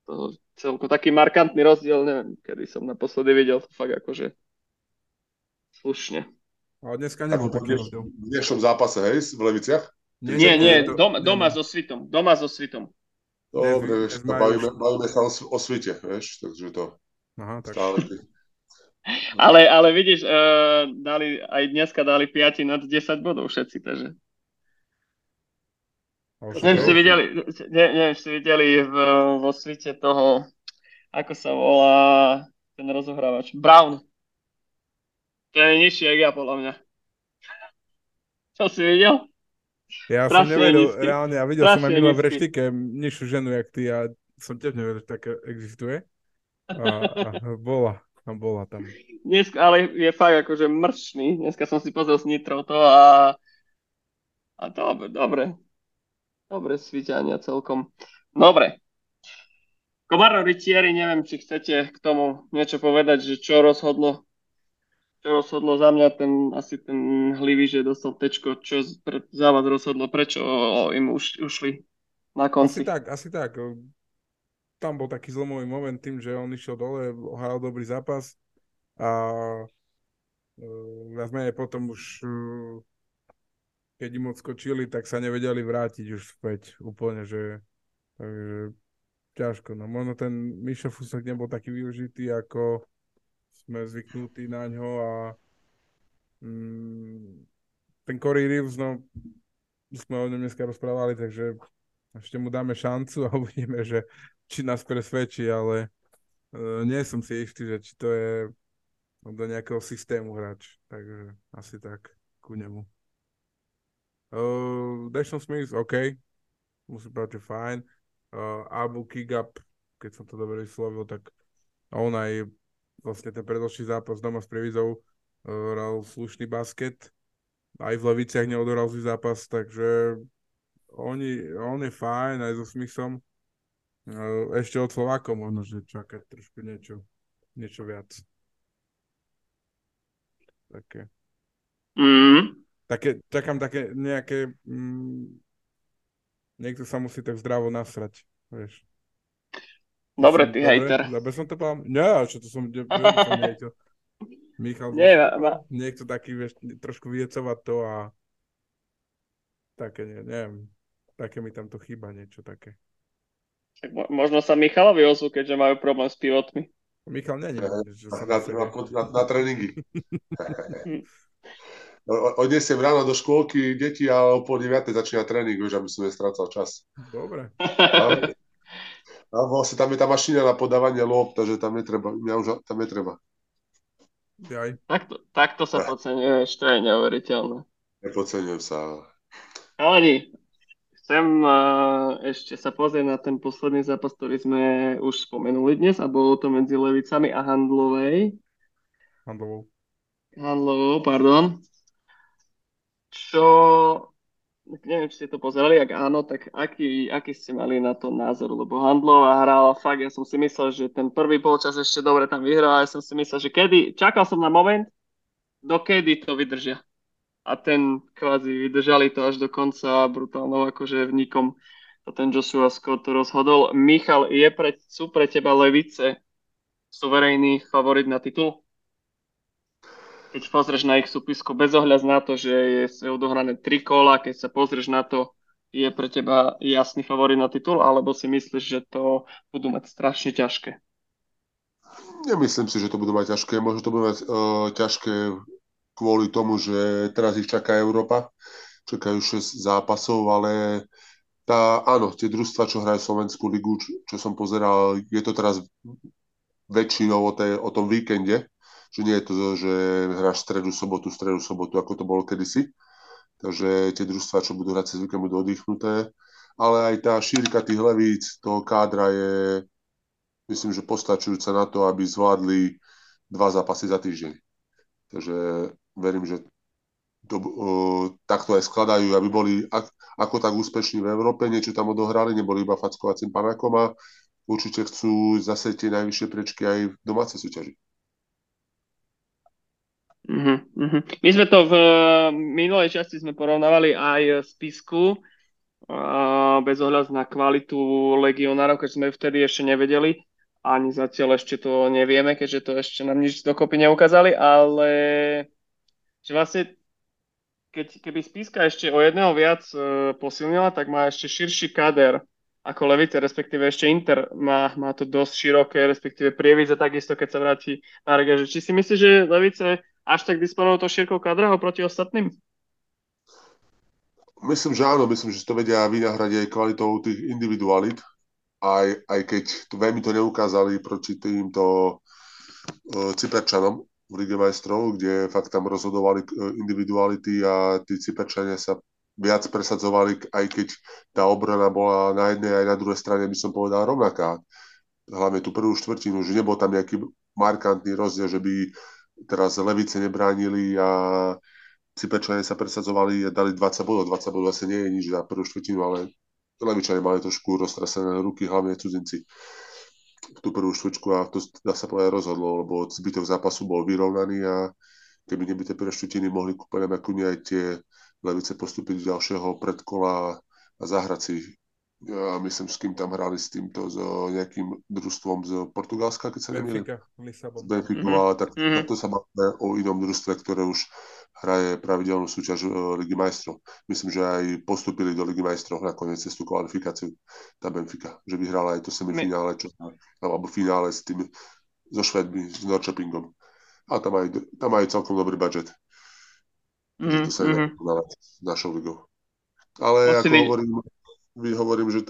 to celko taký markantný rozdiel, neviem, kedy som naposledy videl to fakt akože slušne. Ale dneska nebol taký rozdiel. v dnešnom zápase, hej, v Leviciach? Nie, že- nie, to- doma, doma nie. so svitom, doma so svitom. Dobre, Dnes- vieš, to bavíme, bavíme sa o, o svite, vieš, takže to Aha, tak. stále... Ale, ale vidíš, uh, dali, aj dneska dali 5 nad 10 bodov všetci, takže Neviem, ste videli, ne, neviem, či ste videli v, vo svite toho, ako sa volá ten rozohrávač. Brown. To je nižší, jak ja, podľa mňa. Čo si videl? Ja som Strašne nevedel, nízky. reálne, a videl som aj Strašne minulé v reštike nižšiu ženu, jak ty, a som tiež nevedel, že také existuje. A, a bola, a bola tam. Dnes, ale je fakt akože mršný. Dneska som si pozrel s Nitrou to a, a dobre, dobre. Dobre svíťania celkom. Dobre. Komaro Rytieri, neviem, či chcete k tomu niečo povedať, že čo rozhodlo čo rozhodlo za mňa, ten asi ten hlivý, že dostal tečko, čo za vás rozhodlo, prečo im už, ušli na Asi konci. tak, asi tak. Tam bol taký zlomový moment tým, že on išiel dole, hral dobrý zápas a e, viac menej potom už e, keď im odskočili, tak sa nevedeli vrátiť už späť úplne, že takže ťažko. No možno ten Mišo Fusek nebol taký využitý, ako sme zvyknutí na ňo a mm, ten Corey Reeves, no sme o ňom dneska rozprávali, takže ešte mu dáme šancu a uvidíme, že či nás presvedčí, ale uh, nie som si istý, že či to je do nejakého systému hráč, takže asi tak ku nemu. Uh, Dashon Smith, OK, musím povedať, že fajn. Uh, Abu Kigap, keď som to dobre vyslovil, tak on aj vlastne ten predošlý zápas doma s Previzou uh, hral slušný basket. Aj v Leviciach neodohral si zápas, takže oni, on je fajn aj so Smithom. Uh, ešte od Slovákov možno, že čakať trošku niečo, niečo viac. Také. Mm. také čakám také nejaké... Mm, niekto sa musí tak zdravo nasrať, vieš. Dobre, som, ty hejter. Dobre som to povedal? Nie, čo to som, ne, ne, som nejto. Michal, Nie, ma, niekto taký, vieš, trošku vyjecovať to a také, ne, neviem, také mi tam to chýba, niečo také. tak mo- možno sa Michalovi ozvu, keďže majú problém s pivotmi. Michal, nie, nie, že sa na, na na, na, na tréningy. O- Odnesiem ráno do škôlky deti a o pol 9 začína tréning, vieš, aby som nestrácal čas. Dobre. Ale, a vlastne tam je tá mašina na podávanie lob, takže tam netreba, mňa už tam netreba. Jaj. takto, takto sa podceňuješ, to je neuveriteľné. Nepodceňujem sa. Chalani, chcem uh, ešte sa pozrieť na ten posledný zápas, ktorý sme už spomenuli dnes a bolo to medzi Levicami a Handlovej. Handlovou. Handlovou, pardon. Čo, neviem, či ste to pozerali, ak áno, tak aký, aký ste mali na to názor, lebo Handlová hrála fakt, ja som si myslel, že ten prvý polčas ešte dobre tam vyhral, ja som si myslel, že kedy, čakal som na moment, dokedy to vydržia. A ten kvázi vydržali to až do konca brutálnou akože vnikom to ten Joshua Scott rozhodol. Michal, je pre, sú pre teba Levice suverejný favorit na titul? Keď pozrieš na ich súpisku, bez ohľad na to, že je sa odohrané tri kola, keď sa pozrieš na to, je pre teba jasný favorit na titul, alebo si myslíš, že to budú mať strašne ťažké? Nemyslím si, že to budú mať ťažké. Možno to budú mať uh, ťažké kvôli tomu, že teraz ich čaká Európa. Čakajú 6 zápasov, ale tá, áno, tie družstva, čo hrajú Slovenskú ligu, čo, čo som pozeral, je to teraz väčšinou o, tej, o tom víkende, že nie je to, že hráš stredu, sobotu, stredu, sobotu, ako to bolo kedysi. Takže tie družstva, čo budú hrať cez víkend, budú oddychnuté. Ale aj tá šírka tých levíc, toho kádra je, myslím, že postačujúca na to, aby zvládli dva zápasy za týždeň. Takže verím, že to, uh, takto aj skladajú, aby boli ak, ako tak úspešní v Európe, niečo tam odohrali, neboli iba fackovacím panákom a určite chcú zase tie najvyššie prečky aj v domácej súťaži. Uh-huh. My sme to v uh, minulej časti sme porovnávali aj spisku, uh, bez ohľadu na kvalitu legionárov, keď sme vtedy ešte nevedeli, ani zatiaľ ešte to nevieme, keďže to ešte nám nič dokopy neukázali, ale že vlastne keď, keby Spiska ešte o jedného viac uh, posilnila, tak má ešte širší kader ako Levice, respektíve ešte Inter má, má to dosť široké, respektíve Prievidze takisto, keď sa vráti na Rege. Či si myslíš, že Levice až tak disponujú to šírkou kadra oproti ostatným? Myslím, že áno, myslím, že to vedia vynahradiť aj kvalitou tých individualit, aj, aj keď veľmi to neukázali proti týmto uh, Cyperčanom v Lige majstrov, kde fakt tam rozhodovali uh, individuality a tí Cyperčania sa viac presadzovali, aj keď tá obrana bola na jednej aj na druhej strane, by som povedal, rovnaká. Hlavne tú prvú štvrtinu, že nebol tam nejaký markantný rozdiel, že by teraz Levice nebránili a Cyperčania sa presadzovali a dali 20 bodov. 20 bodov asi nie je nič na prvú štvrtinu, ale Levičania mali trošku roztrasené ruky, hlavne cudzinci v tú prvú štvrťku a to dá sa povedať rozhodlo, lebo zbytok zápasu bol vyrovnaný a keby neby tie prvé štvrtiny mohli kúpeť ako nie aj tie Levice postúpiť do ďalšieho predkola a zahrať si ja myslím, s kým tam hrali s týmto, s nejakým družstvom z Portugalska, keď sa nemýlim. Benfica, Benfica, Mhm. ale tak, Mhm. tak to sa bavíme o inom družstve, ktoré už hraje pravidelnú súťaž e, Ligy majstrov. Myslím, že aj postúpili do Ligy majstrov nakoniec cez tú kvalifikáciu tá Benfica, že vyhrala aj to semifinále, čo, alebo finále s tým, so Švedmi, s Norčopingom. A tam majú, tam majú celkom dobrý budget. Takže to sa Mhm, mhm. s našou ligou. Ale Musí ako byť- hovorím, hovorím, že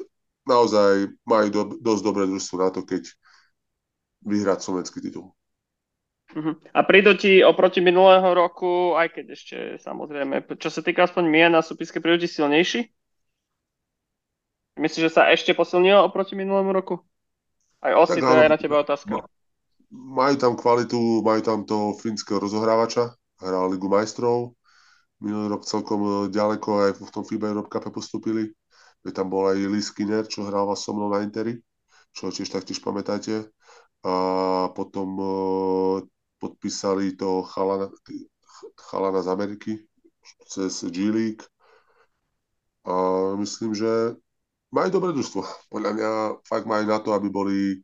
naozaj majú do, dosť dobré družstvo na to, keď vyhrať slovenský titul. Mhm. A prídu ti oproti minulého roku, aj keď ešte samozrejme, čo sa týka aspoň mien na súpiske, prídu ti silnejší? Myslíš, že sa ešte posilnilo oproti minulému roku? Aj Osi, Tak to je aj na teba otázka. Majú tam kvalitu, majú tam toho fínskeho rozohrávača, hral Ligu majstrov, minulý rok celkom e, ďaleko aj v tom FIBA Europe Cupe postupili. Veď tam bol aj Lee Skinner, čo hrával so mnou na Interi, čo tiež taktiež pamätáte. A potom uh, podpísali to chalana, chalana z Ameriky cez G League. A myslím, že majú dobré družstvo. Podľa mňa fakt majú na to, aby boli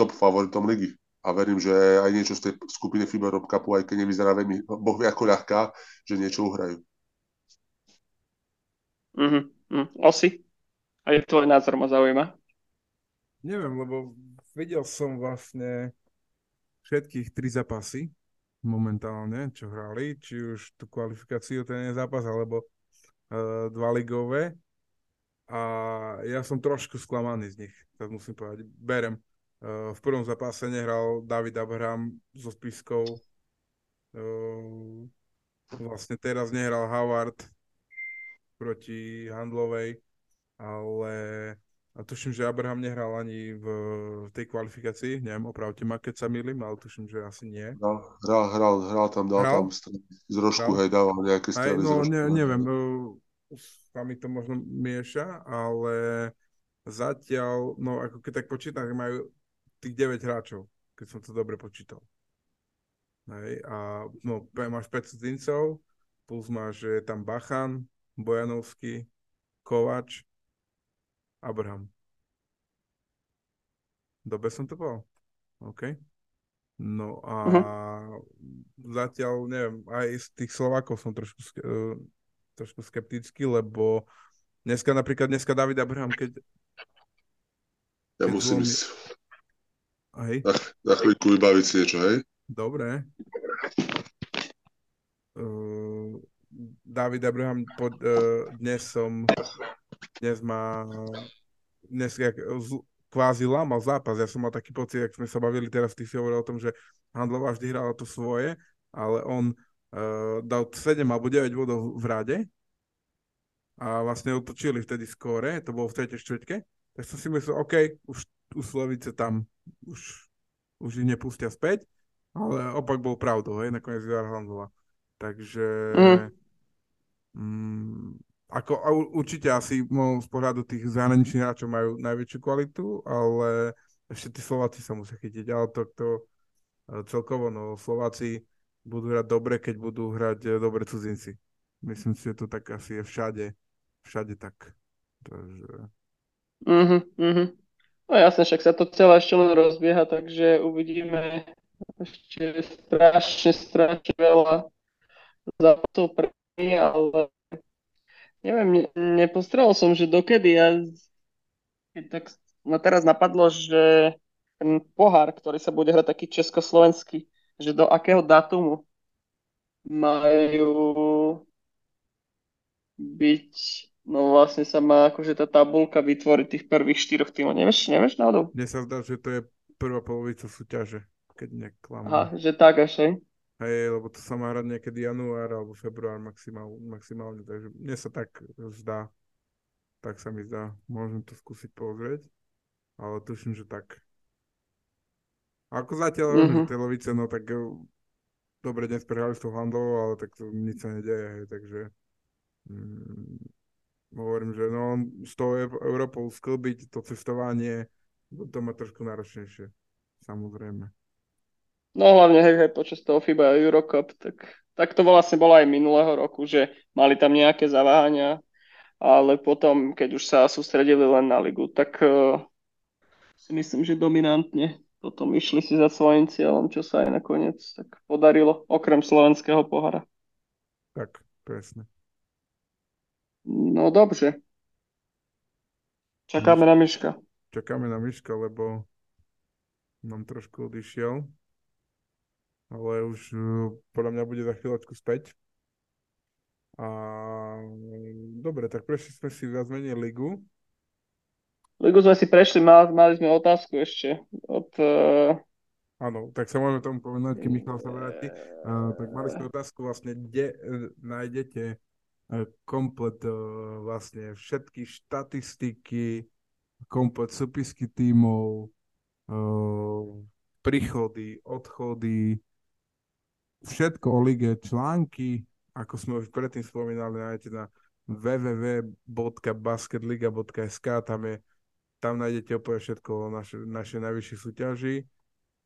top favoritom ligy. A verím, že aj niečo z tej skupiny FIBA Rob Cupu, aj keď nevyzerá veľmi boh vie ako ľahká, že niečo uhrajú. Mhm. Mm, Osi? Aj tvoj názor ma zaujíma. Neviem, lebo videl som vlastne všetkých tri zápasy momentálne, čo hrali, či už tú kvalifikáciu, ten zápas, alebo uh, dva ligové. A ja som trošku sklamaný z nich, tak musím povedať. Berem. Uh, v prvom zápase nehral David Abraham so spiskou. Uh, vlastne teraz nehral Howard proti Handlovej, ale a tuším, že Abraham nehral ani v, tej kvalifikácii, neviem, opravte ma, keď sa milím, ale tuším, že asi nie. Hral, hral, hral, hral tam, dal hral? tam z rožku, hej, dával nejaké strany no, ne, neviem, sa mi to možno mieša, ale zatiaľ, no ako keď tak počítam, majú tých 9 hráčov, keď som to dobre počítal. Hej, a no, máš 5 cudzincov, plus máš, tam Bachan, Bojanovský, Kovač, Abraham. Dobre som to povedal? OK. No a uh-huh. zatiaľ, neviem, aj z tých Slovákov som trošku, uh, trošku skeptický, lebo dneska napríklad, dneska David Abraham, keď... Ja keď musím ísť hej? Na, na chvíľku vybaviť si niečo, hej? Dobre. Uh, David Abraham, pod, uh, dnes som dnes má dnes jak, kvázi lámal zápas. Ja som mal taký pocit, ak sme sa bavili teraz, ty si hovoril o tom, že Handlová vždy hrala to svoje, ale on uh, dal 7 alebo 9 bodov v rade a vlastne otočili vtedy skóre, to bolo v tretej štvrťke, tak som si myslel, OK, už, už Slovice tam už, už ich nepustia späť, ale opak bol pravdou, hej, nakoniec vyhral Handlová. Takže mm. Mm, ako určite asi z pohľadu tých zahraničných hráčov majú najväčšiu kvalitu, ale ešte tí Slováci sa musia chytiť, ale to, to e, celkovo, no Slováci budú hrať dobre, keď budú hrať e, dobre cudzinci. Myslím si, že to tak asi je všade, všade tak. Takže... Mhm, mhm. No jasne, však sa to celé ešte len rozbieha, takže uvidíme ešte strašne, strašne veľa zápasov pre ale Neviem, ne, nepostrel som, že dokedy ja tak no teraz napadlo, že ten pohár, ktorý sa bude hrať taký československý, že do akého datumu majú byť, no vlastne sa má akože tá tabulka vytvoriť tých prvých štyroch tímov. Nevieš, nevieš náhodou? Mne sa zdá, že to je prvá polovica súťaže, keď neklamám. Aha, že tak až, hej? Hej, lebo to sa má hrať niekedy január alebo február maximál, maximálne, takže mne sa tak zdá. Tak sa mi zdá. Môžem to skúsiť pozrieť, ale tuším, že tak. Ako zatiaľ mm-hmm. tie lovice, no tak eh, dobre, dnes prehrali s tou handlovou, ale tak to nič sa nedeje, hej, takže mm, hovorím, že no s tou Európou sklbiť to cestovanie, to má trošku náročnejšie, samozrejme. No hlavne hej, hej, počas toho FIBA Eurocup, tak, tak to vlastne bolo aj minulého roku, že mali tam nejaké zaváhania, ale potom, keď už sa sústredili len na ligu, tak uh, si myslím, že dominantne potom išli si za svojím cieľom, čo sa aj nakoniec tak podarilo, okrem slovenského pohara. Tak, presne. No dobře. Čakáme na Miška. Čakáme na Miška, lebo nám trošku odišiel ale už uh, podľa mňa bude za chvíľočku späť. A dobre, tak prešli sme si viac menej ligu. Ligu sme si prešli, mali, mali sme otázku ešte od... Uh... Áno, tak sa môžeme tomu povedať, keď Michal sa vráti. Uh, tak mali sme otázku vlastne, kde nájdete komplet vlastne všetky štatistiky, komplet súpisky tímov, príchody, odchody, všetko o lige, články, ako sme už predtým spomínali, nájdete na www.basketliga.sk, tam je tam nájdete úplne všetko o naše, naše najvyššie súťaži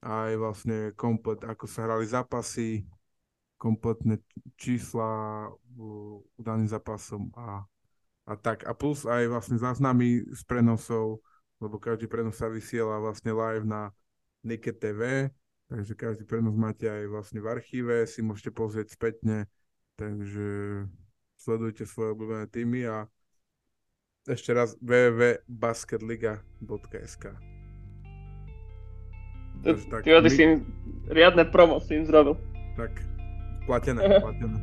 aj vlastne komplet, ako sa hrali zápasy, kompletné čísla daným zápasom a, a tak. A plus aj vlastne záznamy z prenosov, lebo každý prenos sa vysiela vlastne live na Nike TV, takže každý prenos máte aj vlastne v archíve, si môžete pozrieť spätne, takže sledujte svoje obľúbené týmy a ešte raz www.basketliga.sk Ty, ty si im riadne promo si im zrobil. Tak, platené, platené.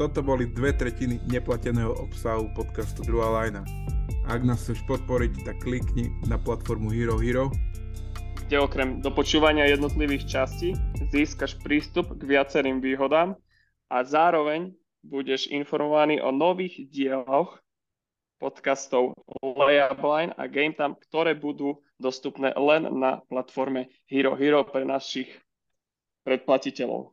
Toto boli dve tretiny neplateného obsahu podcastu Druhá lajna. Ak nás chceš podporiť, tak klikni na platformu Hero Hero. Kde okrem dopočúvania jednotlivých častí získaš prístup k viacerým výhodám a zároveň budeš informovaný o nových dieloch podcastov Layup a Game Time, ktoré budú dostupné len na platforme Hero Hero pre našich predplatiteľov.